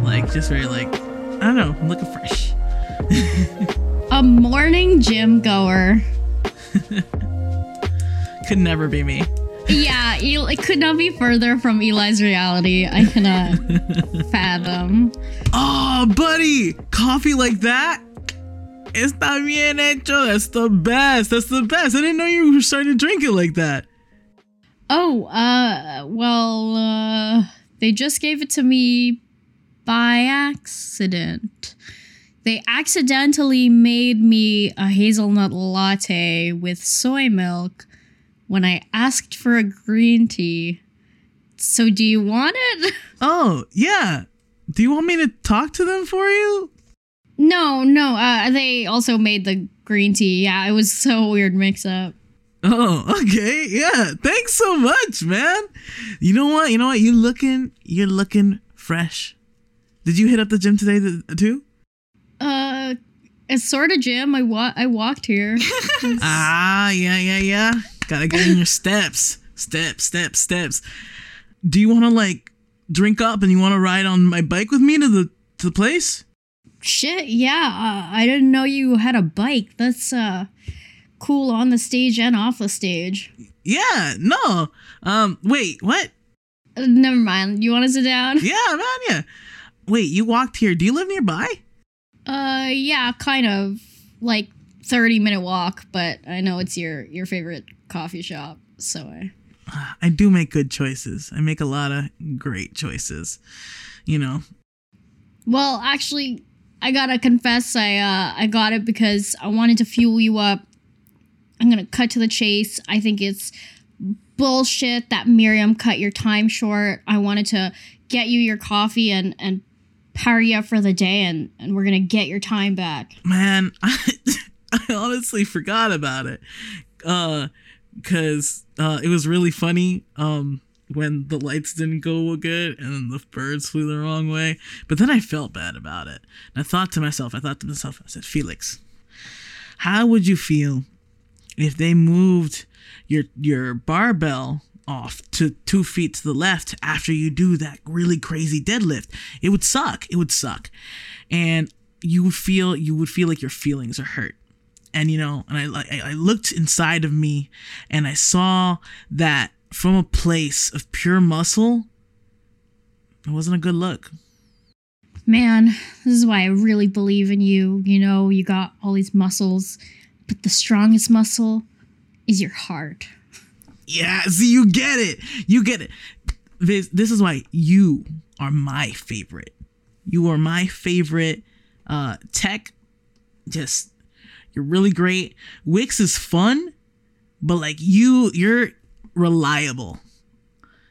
like just very like I don't know, looking fresh. A morning gym goer. Could never be me. Yeah, it could not be further from Eli's reality. I cannot fathom. Oh, buddy, coffee like that. Está bien hecho. That's the best. That's the best. I didn't know you were starting to drink it like that. Oh, uh, well, uh, they just gave it to me by accident. They accidentally made me a hazelnut latte with soy milk when I asked for a green tea. So, do you want it? Oh, yeah. Do you want me to talk to them for you? No, no, uh, they also made the green tea. Yeah, it was so weird mix up. Oh, okay. Yeah. Thanks so much, man. You know what? You know what? You're looking you're looking fresh. Did you hit up the gym today too? Uh, it's sort of gym. I wa- I walked here. Ah, yeah, yeah, yeah. Gotta get in your steps. Steps, steps, steps. Do you wanna like drink up and you wanna ride on my bike with me to the to the place? Shit, yeah. Uh, I didn't know you had a bike. That's uh cool on the stage and off the stage. Yeah, no. Um, wait, what? Uh, never mind. You want to sit down? Yeah, man, yeah. Wait, you walked here. Do you live nearby? Uh, yeah, kind of. Like thirty minute walk, but I know it's your your favorite coffee shop, so I. I do make good choices. I make a lot of great choices. You know. Well, actually, I gotta confess, I uh I got it because I wanted to fuel you up. I'm gonna cut to the chase. I think it's bullshit that Miriam cut your time short. I wanted to get you your coffee and and power you up for the day, and and we're gonna get your time back. Man, I, I honestly forgot about it. Uh cuz uh it was really funny um when the lights didn't go good and the birds flew the wrong way. But then I felt bad about it. And I thought to myself, I thought to myself, I said, "Felix, how would you feel if they moved your your barbell off to two feet to the left after you do that really crazy deadlift it would suck it would suck and you would feel you would feel like your feelings are hurt and you know and i i, I looked inside of me and i saw that from a place of pure muscle, it wasn't a good look. Man, this is why I really believe in you. You know, you got all these muscles, but the strongest muscle is your heart. Yeah, see, you get it. You get it. This, this is why you are my favorite. You are my favorite uh, tech. Just, you're really great. Wick's is fun, but like you, you're reliable,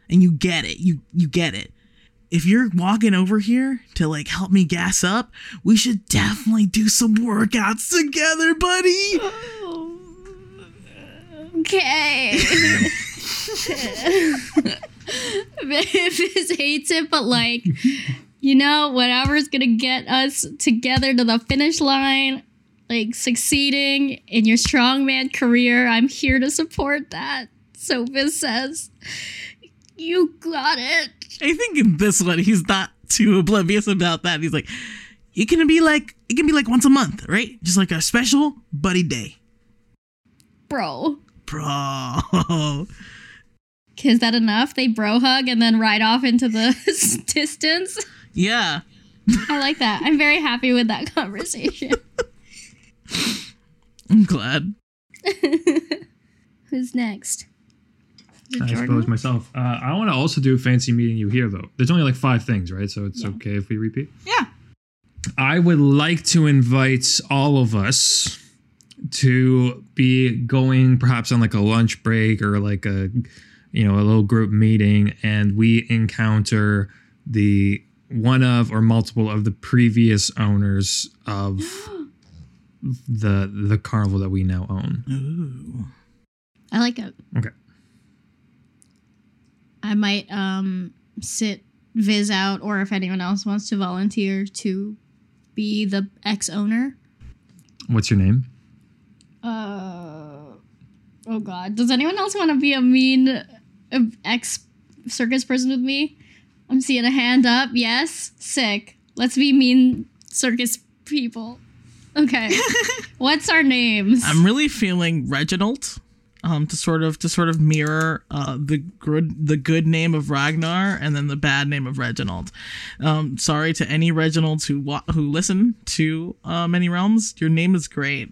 and you get it. You you get it. If you're walking over here to like help me gas up, we should definitely do some workouts together, buddy. Okay. Viz hates it, but like, you know, whatever's gonna get us together to the finish line, like succeeding in your strongman career, I'm here to support that. So Viz says, You got it. I think in this one he's not too oblivious about that. He's like, it can be like it can be like once a month, right? Just like a special buddy day, Bro. bro. Is that enough? They bro hug and then ride off into the distance. yeah, I like that. I'm very happy with that conversation. I'm glad. Who's next? Is I Jordan? suppose myself. Uh, I want to also do fancy meeting you here, though. There's only like five things, right? So it's Yeah. okay if we repeat. Yeah. I would like to invite all of us to be going perhaps on like a lunch break or like a you know a little group meeting and we encounter the one of or multiple of the previous owners of the the carnival that we now own. Ooh. I like it. Okay. I might um sit Viz out, or if anyone else wants to volunteer to be the ex owner. What's your name? Uh, oh God, does anyone else want to be a mean uh, ex circus person with me? I'm seeing a hand up. Yes, sick. Let's be mean circus people. Okay, what's our names? I'm really feeling Reginald. Um, to sort of to sort of mirror uh, the good the good name of Ragnar and then the bad name of Reginald. Um, sorry to any Reginalds who wa- who listen to uh, Many Realms. Your name is great,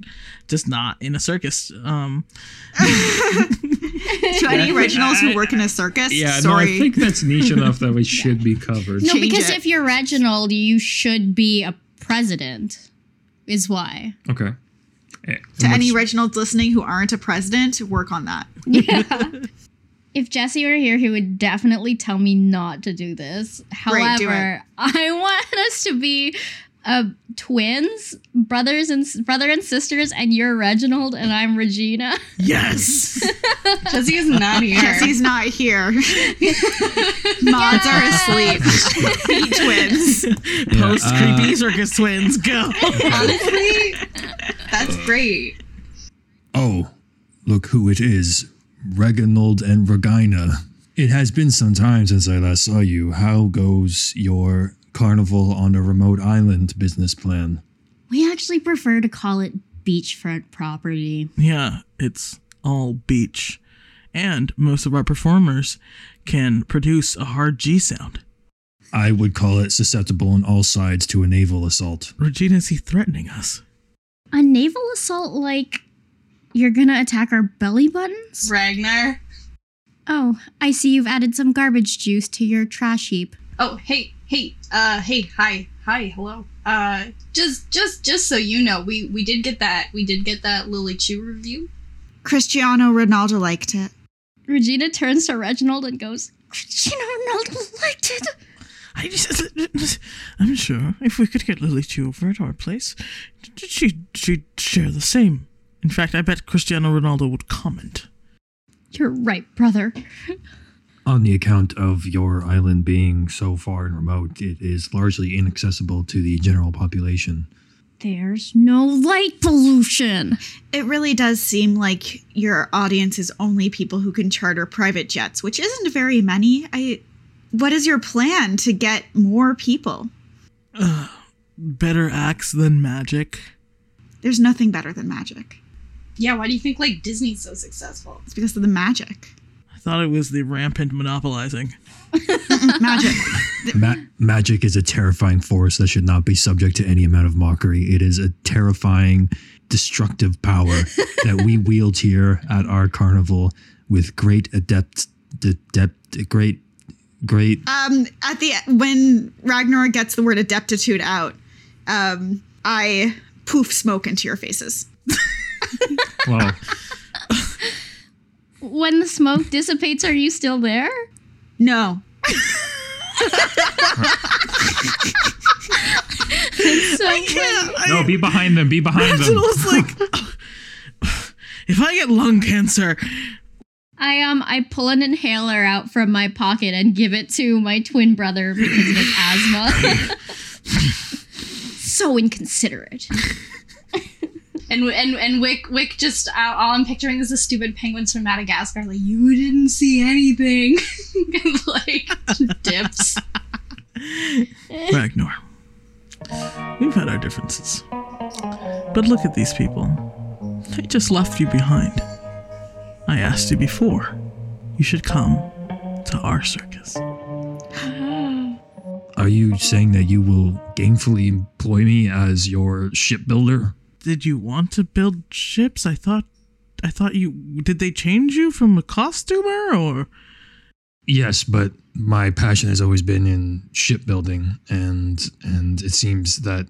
just not in a circus. Um, To any Reginalds who work in a circus, Yeah, sorry. no, I think that's niche enough that we should be covered. no, change because it. if you're Reginald, you should be a president. Is why. Okay. To any what's- Reginalds listening who aren't a president, work on that. If Jesse were here, he would definitely tell me not to do this. Great, do However, I want us to be uh, twins, brothers and brother and sisters, and you're Reginald and I'm Regina. yes, Jesse is not here. Jesse's not here. Mods are asleep. Be twins. post uh, creepy circus twins go. Honestly, that's great. Oh, look who it is Reginald and Regina. It has been some time since I last saw you. How goes your carnival on a remote island business plan? We actually prefer to call it beachfront property. Yeah, it's all beach. And most of our performers can produce a hard G sound. I would call it susceptible on all sides to a naval assault. Regina, is he threatening us? A naval assault like you're gonna attack our belly buttons? Ragnar. Oh, I see you've added some garbage juice to your trash heap. Oh, hey, hey, uh, hey, hi, hi, hello. Uh, just, just, just so you know, we we did get that, we did get that Lily Chu review. Cristiano Ronaldo liked it. Regina turns to Reginald and goes, Cristiano Ronaldo liked it. I just, I'm sure if we could get Lily Chu over at our place, she, she'd share the same. In fact, I bet Cristiano Ronaldo would comment. You're right, brother. On the account of your island being so far and remote, it is largely inaccessible to the general population. There's no light pollution. It really does seem like your audience is only people who can charter private jets, which isn't very many. I what is your plan to get more people? Better acts than magic. There's nothing better than magic. Yeah, why do you think like Disney's so successful? It's because of the magic. Thought it was the rampant monopolizing. Magic. Ma- magic is a terrifying force that should not be subject to any amount of mockery. It is a terrifying, destructive power that we wield here at our carnival with great adept, adept, great, great. Um, at the when Ragnar gets the word adeptitude out, um, I poof smoke into your faces. Well, When the smoke dissipates, are you still there? No. So no, be behind them. Be behind It them. was like, if I get lung cancer, I um I pull an inhaler out from my pocket and give it to my twin brother because of his asthma. so inconsiderate. And and and Wick Wick just uh, all I'm picturing is the stupid penguins from Madagascar. Like you didn't see anything, and like dips. Ragnar, we've had our differences. But look at these people. They just left you behind. I asked you before. You should come to our circus. Are you saying that you will gainfully employ me as your shipbuilder? Did you want to build ships? I thought I thought you did they change you from a costumer or Yes, but my passion has always been in shipbuilding, and and it seems that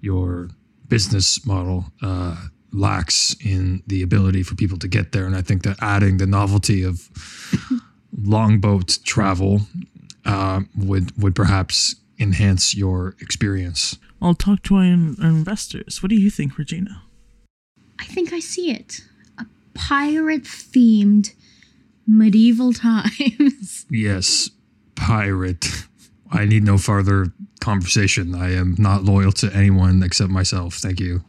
your business model uh, lacks in the ability for people to get there. And I think that adding the novelty of longboat travel uh, would would perhaps enhance your experience. I'll talk to our, in- our investors. What do you think, Regina? I think I see it. A pirate themed medieval times. Yes, pirate. I need no further conversation. I am not loyal to anyone except myself. Thank you.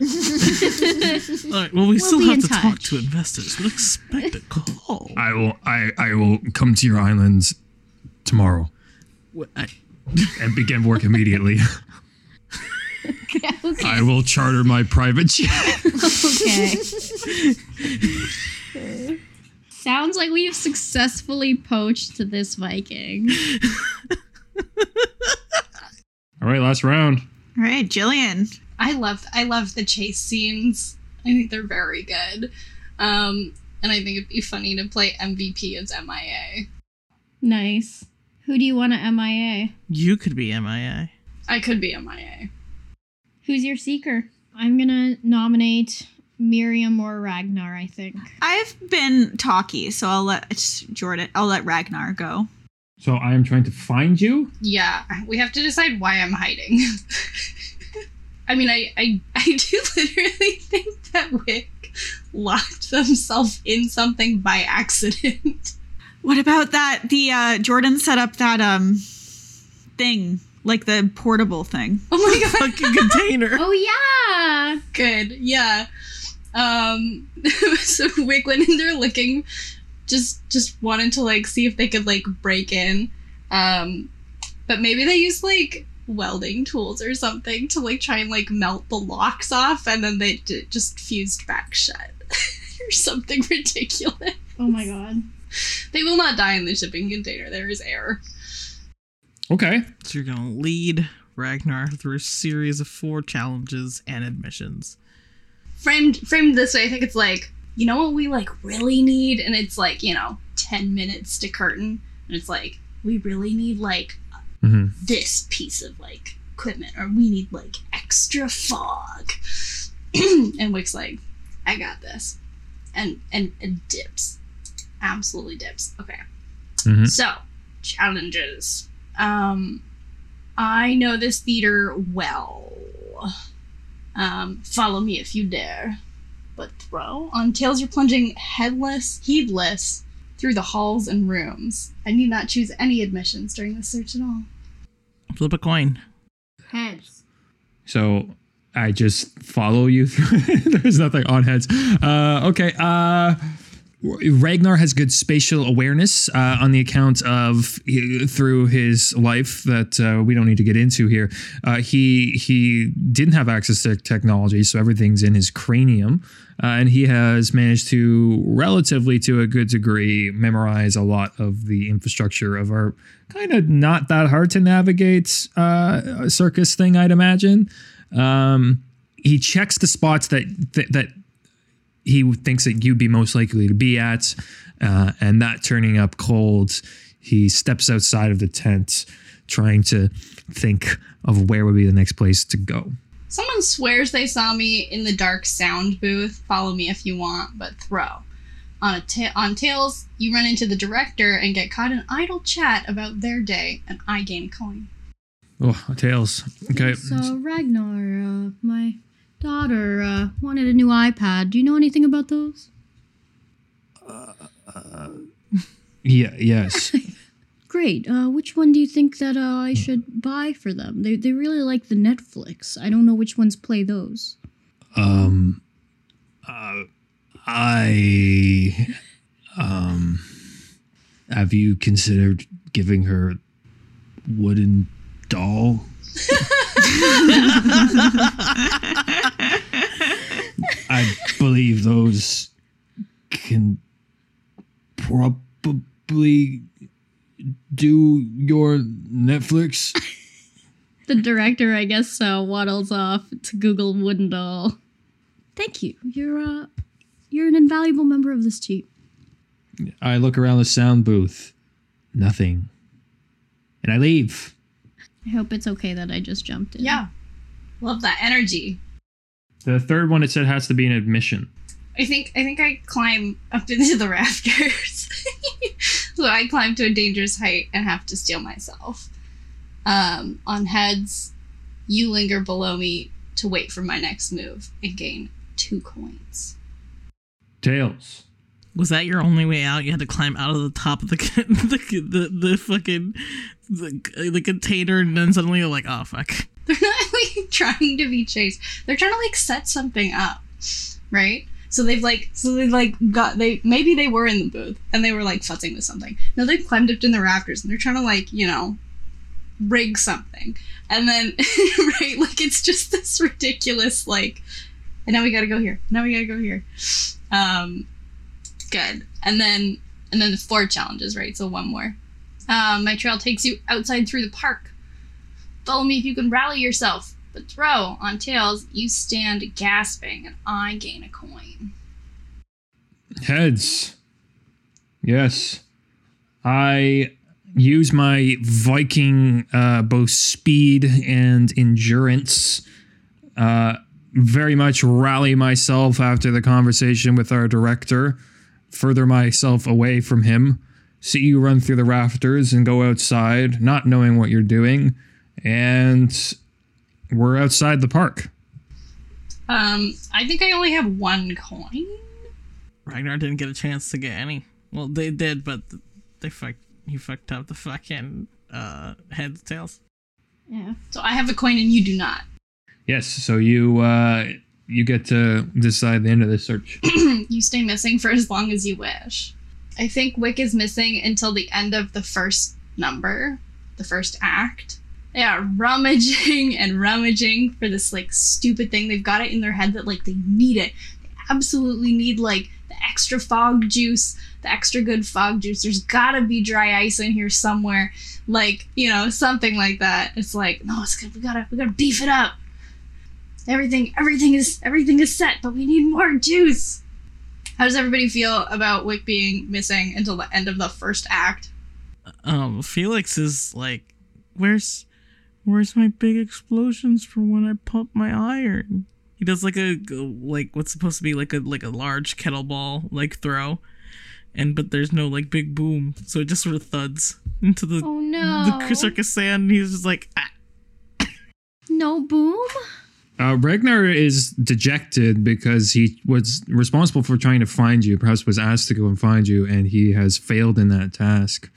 All right. Well, we still have in to talk to investors. We'll expect a call. I will. I I will come to your islands tomorrow Wh- I- and begin work immediately. I will charter my private jet. Okay. Sounds like we've successfully poached this Viking. All right, last round. All right, Jillian. I love I love the chase scenes. I think they're very good. Um, and I think it'd be funny to play MVP as MIA. Nice. Who do you want to MIA? You could be MIA. I could be MIA. Who's your seeker? I'm gonna nominate Miriam or Ragnar, I think. I've been talky, so I'll let Jordan. I'll let Ragnar go. So I am trying to find you. Yeah, we have to decide why I'm hiding. I mean, I, I I do literally think that Wick locked themselves in something by accident. What about that? The uh, Jordan set up that um thing, like the portable thing. Oh my god, Fucking container. Oh yeah. good. Yeah. Um so Wick went in there looking just just wanted to like see if they could like break in. Um but maybe they used like welding tools or something to like try and like melt the locks off and then they d- just fused back shut or something ridiculous. Oh my god. They will not die in the shipping container. There is air. Okay. So you're gonna lead Ragnar through a series of four challenges and admissions. Framed framed this way, I think it's like, you know what we like really need? And it's like, you know, 10 minutes to curtain. And it's like, we really need like Mhm. this piece of like equipment, or we need like extra fog. and Wick's like, I got this. And and, and dips. Absolutely dips. Okay. Mhm. So, challenges. Um I know this theater well. Um, follow me if you dare. But throw on tails you're plunging headless, heedless through the halls and rooms. I need not choose any admissions during this search at all. Flip a coin. Heads. So I just follow you through. There's nothing on heads. Uh, okay. Uh, Ragnar has good spatial awareness uh, on the account of through his life that uh, we don't need to get into here. Uh, he he didn't have access to technology, so everything's in his cranium, uh, and he has managed to relatively to a good degree memorize a lot of the infrastructure of our kind of not that hard to navigate uh, circus thing, I'd imagine. Um, he checks the spots that that, that he thinks that you'd be most likely to be at, uh, and that turning up cold, he steps outside of the tent, trying to think of where would be the next place to go. Someone swears they saw me in the dark sound booth. Follow me if you want, but throw. On a ta- on Tails, you run into the director and get caught in idle chat about their day, and I gain a coin. Oh, tails. Okay. So Ragnar, uh, my daughter uh, wanted a new iPad. Do you know anything about those? Uh, Yeah. Yes. Great. Uh, which one do you think that uh, I should buy for them? They they really like the Netflix. I don't know which ones play those. Um, uh, I, um, have you considered giving her wooden doll? I believe those can probably do your Netflix. The director, I guess, uh, waddles off to Google wooden doll. Thank you. You're uh, you're an invaluable member of this team. I look around the sound booth. Nothing. And I leave. I hope it's okay that I just jumped in. Yeah, love that energy. The third one it said has to be an admission. I think I think I climb up into the rafters. so I climb to a dangerous height and have to steal myself. Um, on heads, you linger below me to wait for my next move and gain two coins. Tails. Was that your only way out? You had to climb out of the top of the the the, the fucking the, the container, and then suddenly you're like, oh fuck. They're not like trying to be chased. They're trying to like set something up, right? So they've like, so they've like got they maybe they were in the booth and they were like futzing with something. Now they've climbed up in the rafters and they're trying to like you know rig something, and then right like it's just this ridiculous like, and now we gotta go here. Now we gotta go here. Um, good. And then and then the four challenges, right? So one more. Um, my trail takes you outside through the park. Follow me if you can rally yourself. But throw on tails, you stand gasping, and I gain a coin. Heads. Yes. I use my Viking uh, both speed and endurance. Uh, very much rally myself after the conversation with our director, further myself away from him, see you run through the rafters and go outside, not knowing what you're doing, and we're outside the park. Um, I think I only have one coin. Ragnar didn't get a chance to get any. Well, they did, but they fucked. He fucked up the fucking uh, heads tails. Yeah. So I have a coin and you do not. Yes, so you uh, you get to decide the end of this search. you stay missing for as long as you wish. I think Wick is missing until the end of the first number, the first act. Are rummaging and rummaging for this like stupid thing. They've got it in their head that like they need it. They absolutely need like the extra fog juice, the extra good fog juice. There's gotta be dry ice in here somewhere. Like, you know, something like that. It's like, no, it's good. We gotta we gotta beef it up. Everything everything is everything is set, but we need more juice. How does everybody feel about Wick being missing until the end of the first act? Um, Felix is like, where's, where's my big explosions for when I pump my iron? He does like a like what's supposed to be like a like a large kettlebell like throw, and but there's no like big boom, so it just sort of thuds into the Oh no. the circus sand. And he's just like, ah. no boom. Uh, Ragnar is dejected because he was responsible for trying to find you, perhaps was asked to go and find you, and he has failed in that task.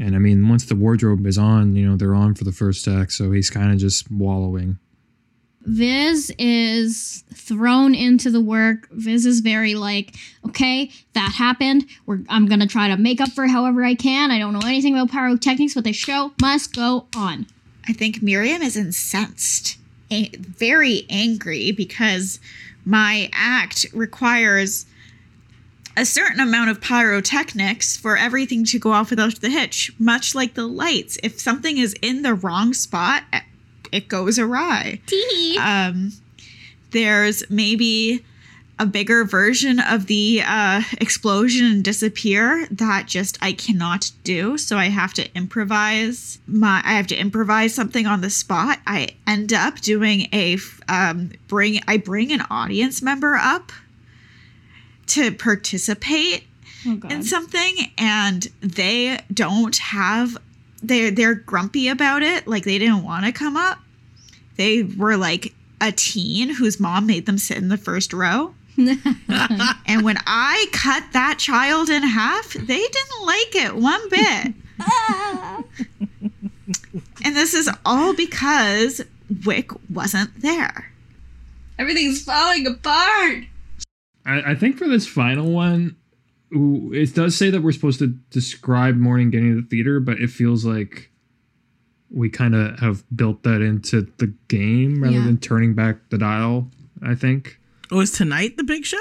And I mean, once the wardrobe is on, you know, they're on for the first act, so he's kind of just wallowing. Viz is thrown into the work. Viz is very like, okay, that happened. We're, I'm gonna try to make up for it however I can. I don't know anything about pyrotechnics, but the show must go on. I think Miriam is incensed, a- very angry because my act requires a certain amount of pyrotechnics for everything to go off without the hitch, much like the lights. If something is in the wrong spot, it goes awry. Tee. Um, there's maybe a bigger version of the uh, explosion and disappear that just I cannot do. So I have to improvise my. I have to improvise something on the spot. I end up doing a um, bring. I bring an audience member up to participate Oh in something, and they don't have. They're they're grumpy about it. Like they didn't want to come up. They were like a teen whose mom made them sit in the first row. and when I cut that child in half, they didn't like it one bit. and this is all because Wick wasn't there. Everything's falling apart. I, I think for this final one, it does say that we're supposed to describe morning getting to the theater, but it feels like we kind of have built that into the game rather Yeah. than turning back the dial. I think. Oh, is tonight the big show?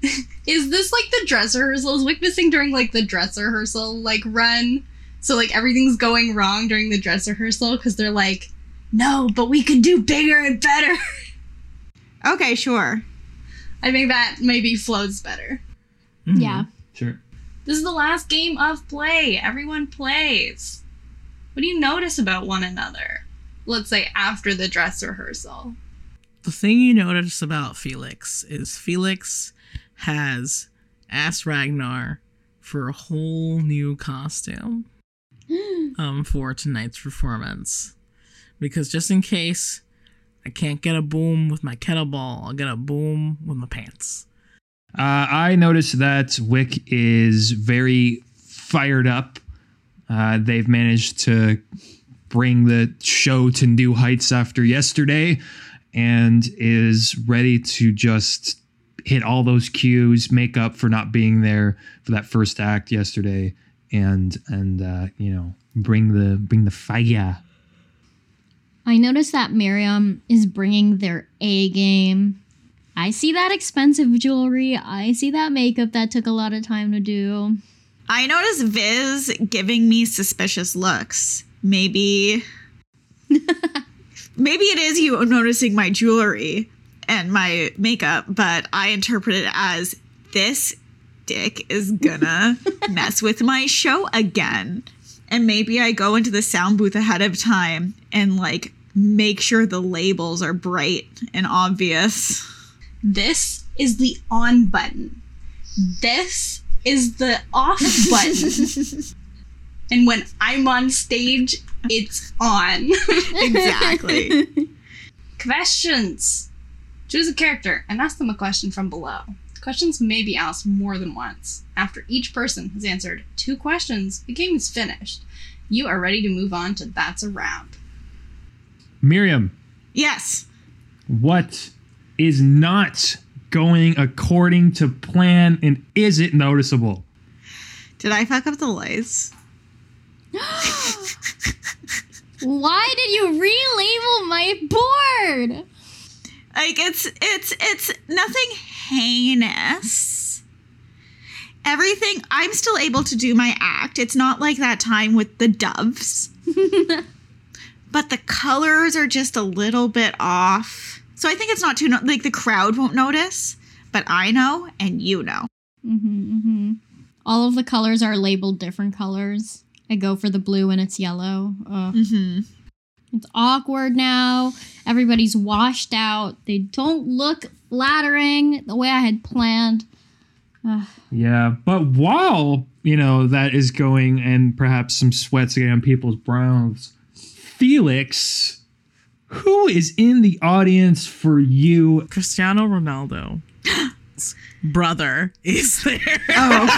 Is this like the dress rehearsal? Is Wick missing during like the dress rehearsal like run? So like everything's going wrong during the dress rehearsal because they're like, no, but we could do bigger and better. Okay, sure. I think that maybe flows better. Mhm. yeah. Sure. This is the last game of play. Everyone plays. What do you notice about one another? Let's say after the dress rehearsal. The thing you notice about Felix is Felix has asked Ragnar for a whole new costume um, for tonight's performance. Because just in case I can't get a boom with my kettlebell, I'll get a boom with my pants. Uh, I noticed that Wick is very fired up. Uh, they've managed to bring the show to new heights after yesterday and is ready to just hit all those cues, make up for not being there for that first act yesterday, and and uh, you know bring the bring the fire. I notice that Miriam is bringing their A game. I see that expensive jewelry. I see that makeup that took a lot of time to do. I notice Viz giving me suspicious looks. Maybe. maybe it is you noticing my jewelry and my makeup, but I interpret it as this dick is gonna mess with my show again. And maybe I go into the sound booth ahead of time and like make sure the labels are bright and obvious. This is the on button. This is the off button. and when I'm on stage, it's on. exactly. Questions. Choose a character and ask them a question from below. Questions may be asked more than once. After each person has answered two questions, the game is finished. You are ready to move on to That's a Round. Miriam, yes. what is not going according to plan, and is it noticeable? Did I fuck up the lights? Why did you relabel my board? Like it's it's it's nothing heinous. Everything I'm still able to do my act. It's not like that time with the doves. but the colors are just a little bit off. So I think it's not too no- like the crowd won't notice, but I know and you know. Mm-hmm, mm-hmm. All of the colors are labeled different colors. I go for the blue and it's yellow. Ugh. Mhm. It's awkward now. Everybody's washed out. They don't look flattering the way I had planned. Ugh. Yeah, but while you know that is going, and perhaps some sweats getting on people's brows, Felix, who is in the audience for you? Cristiano Ronaldo. brother is there. Oh.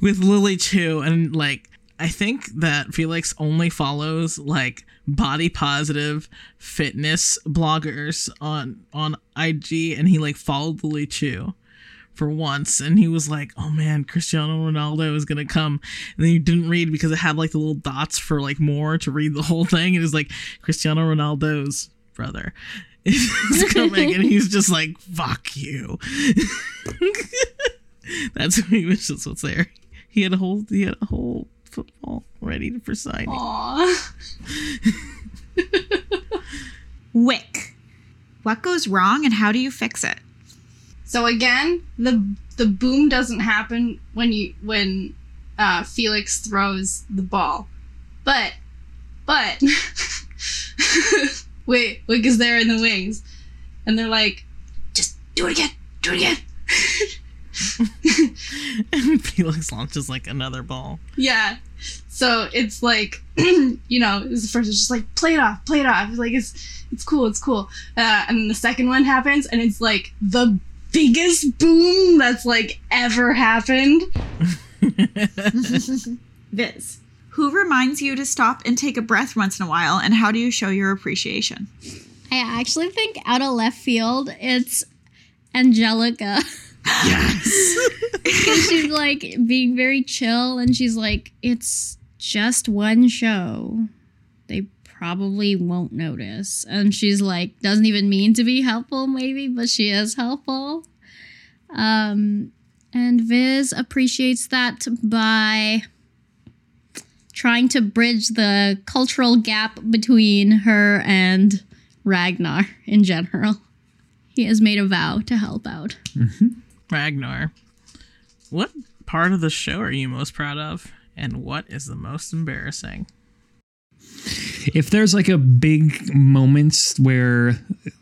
with Lily too, and like I think that Felix only follows like body positive fitness bloggers on on IG and he like followed Lily Chu for once and he was like, "Oh man, Cristiano Ronaldo is to come." And then he didn't read because it had like the little dots for like more to read the whole thing and it was like Cristiano Ronaldo's brother is coming and he's just like, "Fuck you." That's what he was just what's there. He had a whole he had a whole football ready for signing. Aw. Wick. What goes wrong and how do you fix it? So again, the the boom doesn't happen when you when uh, Felix throws the ball, but but wait, Wick is there in the wings, and they're like, just do it again, do it again. and Felix launches like another ball. Yeah. So it's like, you know, the first is just like play it off, play it off. It's like it's it's cool, it's cool. Uh, and then the second one happens, and it's like the biggest boom that's like ever happened. Viz. Who reminds you to stop and take a breath once in a while, and how do you show your appreciation? I actually think out of left field, it's Angelica. Yes. Because she's like being very chill and she's like, it's just one show. Probably won't notice. And she's like, doesn't even mean to be helpful, maybe, but she is helpful. Um, and Viz appreciates that by trying to bridge the cultural gap between her and Ragnar in general. He has made a vow to help out. Ragnar. What part of the show are you most proud of? And what is the most embarrassing? If there's like a big moment where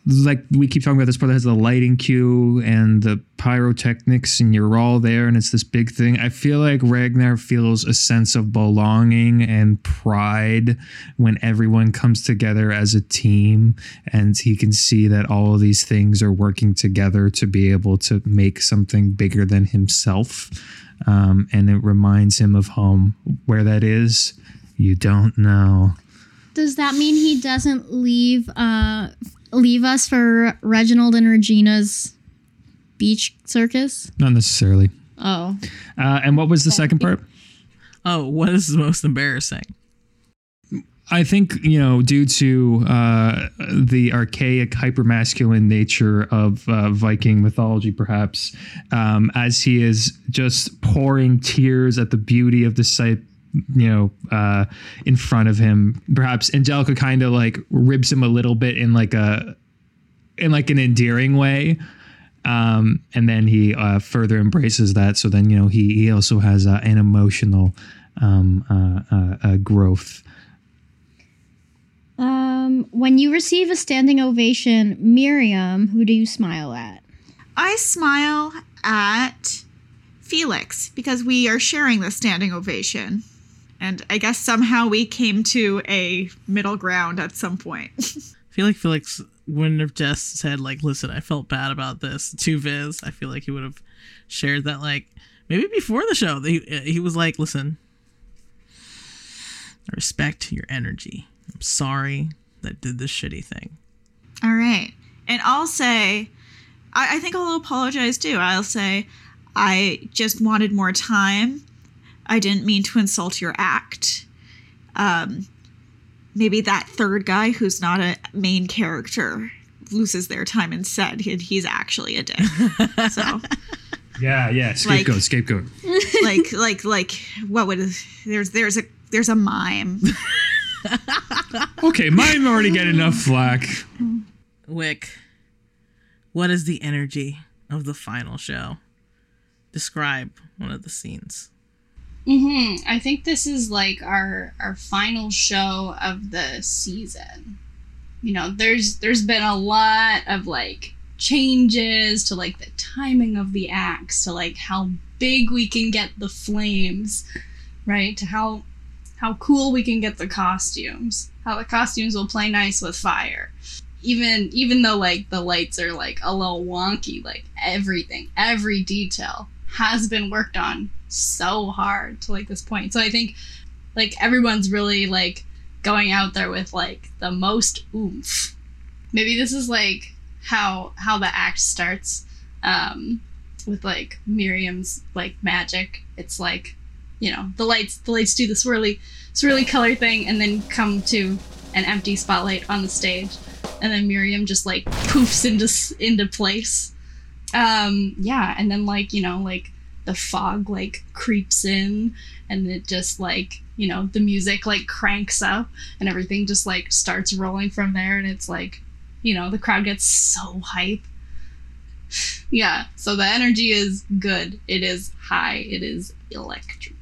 like we keep talking about this part that has the lighting cue and the pyrotechnics and you're all there and it's this big thing i feel like ragnar feels a sense of belonging and pride when everyone comes together as a team and he can see that all of these things are working together to be able to make something bigger than himself. Um, and it reminds him of home. Where that is you don't know Does that mean he doesn't leave uh leave us for Reginald and Regina's beach circus? not necessarily Oh. Uh, and what was the second part? Oh, what is the most embarrassing? I think you know, due to uh, the archaic, hypermasculine nature of uh, Viking mythology, perhaps, um, as he is just pouring tears at the beauty of the sight, you know, uh, in front of him. Perhaps Angelica kind of like ribs him a little bit in like a, in like an endearing way. Um, and then he uh, further embraces that. So then, you know, he he also has uh, an emotional um, uh, uh, uh, growth. Um when you receive a standing ovation, Miriam, who do you smile at? I smile at Felix because we are sharing the standing ovation. And I guess somehow we came to a middle ground at some point. I feel like Felix wouldn't have just said like, "Listen, I felt bad about this" to Viz. I feel like he would have shared that like maybe before the show. He uh, he was like, "Listen, I respect your energy. I'm sorry that I did this shitty thing." All right. And I'll say, I, I think I'll apologize too. I'll say, I just wanted more time. I didn't mean to insult your act. Um, maybe that third guy who's not a main character loses their time instead. He, he's actually a dick. so, Yeah, yeah, scapegoat, Like- scapegoat. like, like, like, what would there's there's a there's a mime. Okay, mime already get enough flack. Wick, what is the energy of the final show? Describe one of the scenes. Hmm I think this is like our our final show of the season. You know, there's there's been a lot of like changes to like the timing of the acts, to like how big we can get the flames, right? To how how cool we can get the costumes. How the costumes will play nice with fire. Even even though like the lights are like a little wonky, like everything, every detail has been worked on so hard to like this point. So I think Like everyone's really like going out there with like the most oomph. Maybe this is like how how the act starts um with like Miriam's like magic. It's like you know, the lights the lights do the swirly swirly color thing and then come to an empty spotlight on the stage and then Miriam just like poofs into into place. Um yeah, and then like, you know, like the fog like creeps in and it just like you know the music like cranks up and everything just like starts rolling from there and it's like you know the crowd gets so hype yeah so the energy is good it is high it is electric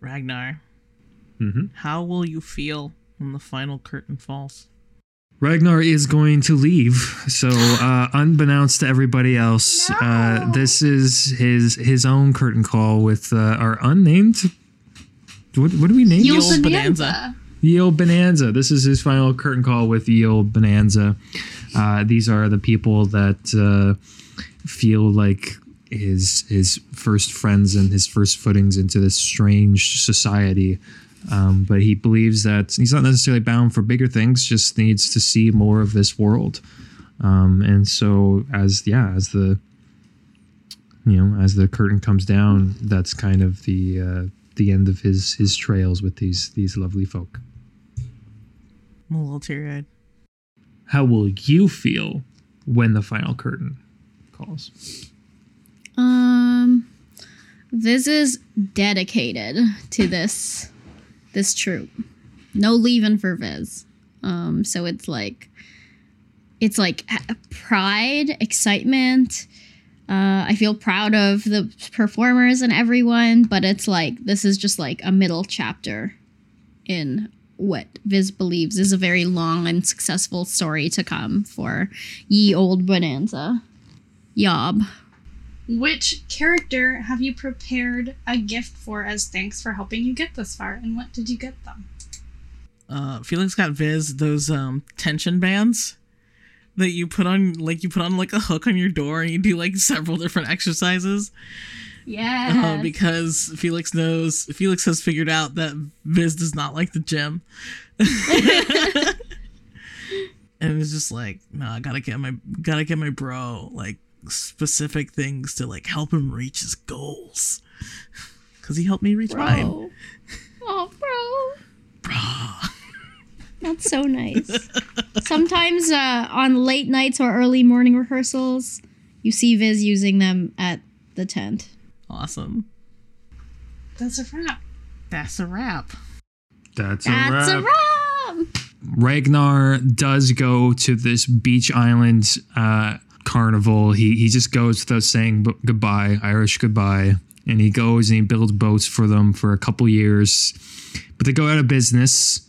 Ragnar, Mhm. how will you feel when the final curtain falls? Ragnar is going to leave. So, uh, unbeknownst to everybody else, uh, this is his his own curtain call with uh, our unnamed. What, what do we name? Yul Yul Bonanza. Bonanza. Yield Bonanza. This is his final curtain call with Yield Bonanza. Uh, these are the people that uh, feel like his his first friends and his first footings into this strange society. Um, but he believes that he's not necessarily bound for bigger things; just needs to see more of this world. Um, and so, as yeah, as the you know, as the curtain comes down, that's kind of the uh, the end of his his trails with these these lovely folk. I'm a little teary eyed. How will you feel when the final curtain calls? Um, Viz is dedicated to this this troupe. No leaving for Viz. Um, so it's like it's like pride, excitement. Uh, I feel proud of the performers and everyone, but it's like this is just like a middle chapter in what Viz believes is a very long and successful story to come for ye old bonanza. Yob. Which character have you prepared a gift for as thanks for helping you get this far, and what did you get them? Uh, Felix got Viz those um tension bands that you put on, like you put on like a hook on your door, and you do like several different exercises. Yeah. Uh, because Felix knows Felix has figured out that Viz does not like the gym. and it's just like, no, I gotta get my gotta get my bro like specific things to like help him reach his goals. Cause he helped me reach mine. Oh, bro. Bruh. That's so nice. Sometimes uh, on late nights or early morning rehearsals, you see Viz using them at the tent. Awesome. That's a wrap. That's a wrap. That's, That's a a wrap. wrap. Ragnar does go to this beach island uh, carnival. He he just goes without saying goodbye, Irish goodbye, and he goes and he builds boats for them for a couple years, but they go out of business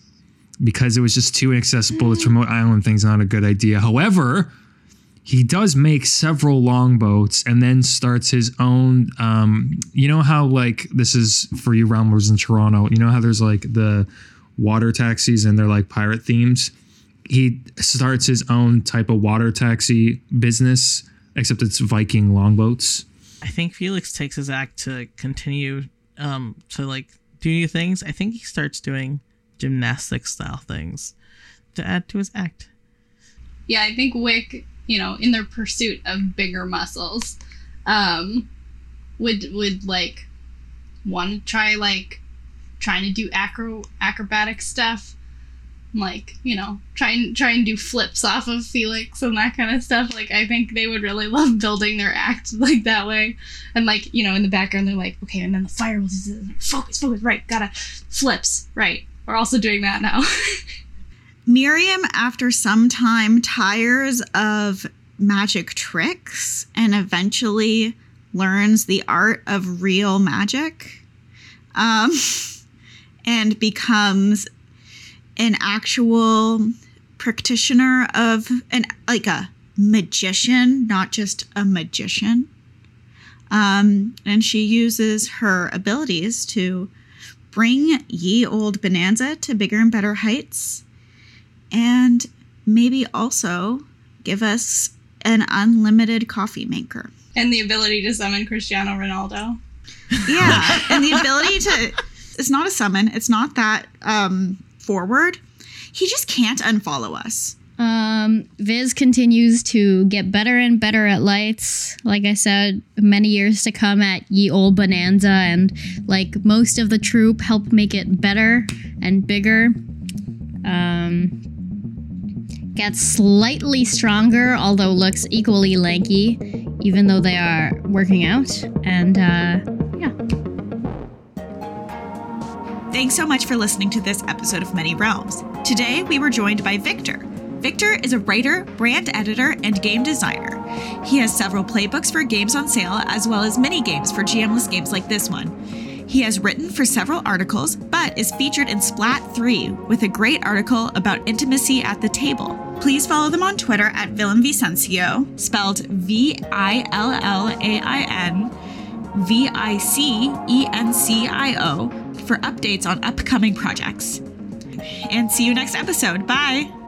because it was just too inaccessible. This remote island thing's not a good idea. However, he does make several longboats and then starts his own. Um, you know how like this is for you realmers in Toronto. You know how there's like the water taxis and they're like pirate themes. He starts his own type of water taxi business, except it's Viking longboats. I think Felix takes his act to continue um to like do new things. I think he starts doing gymnastic style things to add to his act. Yeah, I think Wick, you know, in their pursuit of bigger muscles, um, would would like want to try like trying to do acro acrobatic stuff, like you know, try and try and do flips off of Felix and that kind of stuff. Like I think they would really love building their act like that way, and like you know, in the background they're like, okay, and then the fire will focus, focus, right, gotta flips, right. We're also doing that now. Miriam, after some time, tires of magic tricks and eventually learns the art of real magic um, and becomes an actual practitioner of an like a magician, not just a magician. Um, and she uses her abilities to bring ye old bonanza to bigger and better heights and maybe also give us an unlimited coffee maker. and the ability to summon Cristiano Ronaldo. Yeah, and the ability to It's not a summon. It's not that um, forward. He just can't unfollow us. Um, Viz continues to get better and better at lights. Like I said, many years to come at Ye Old Bonanza, and like most of the troupe, help make it better and bigger. Um, gets slightly stronger, although looks equally lanky, even though they are working out. And uh, yeah. Thanks so much for listening to this episode of Many Realms. Today, we were joined by Victor. Victor is a writer, brand editor, and game designer. He has several playbooks for games on sale, as well as mini games for GMless games like this one. He has written for several articles, but is featured in Splat 3 with a great article about intimacy at the table. Please follow them on Twitter at Villain Vicencio, spelled V I L L A I N V I C E N C I O, for updates on upcoming projects. And see you next episode. Bye.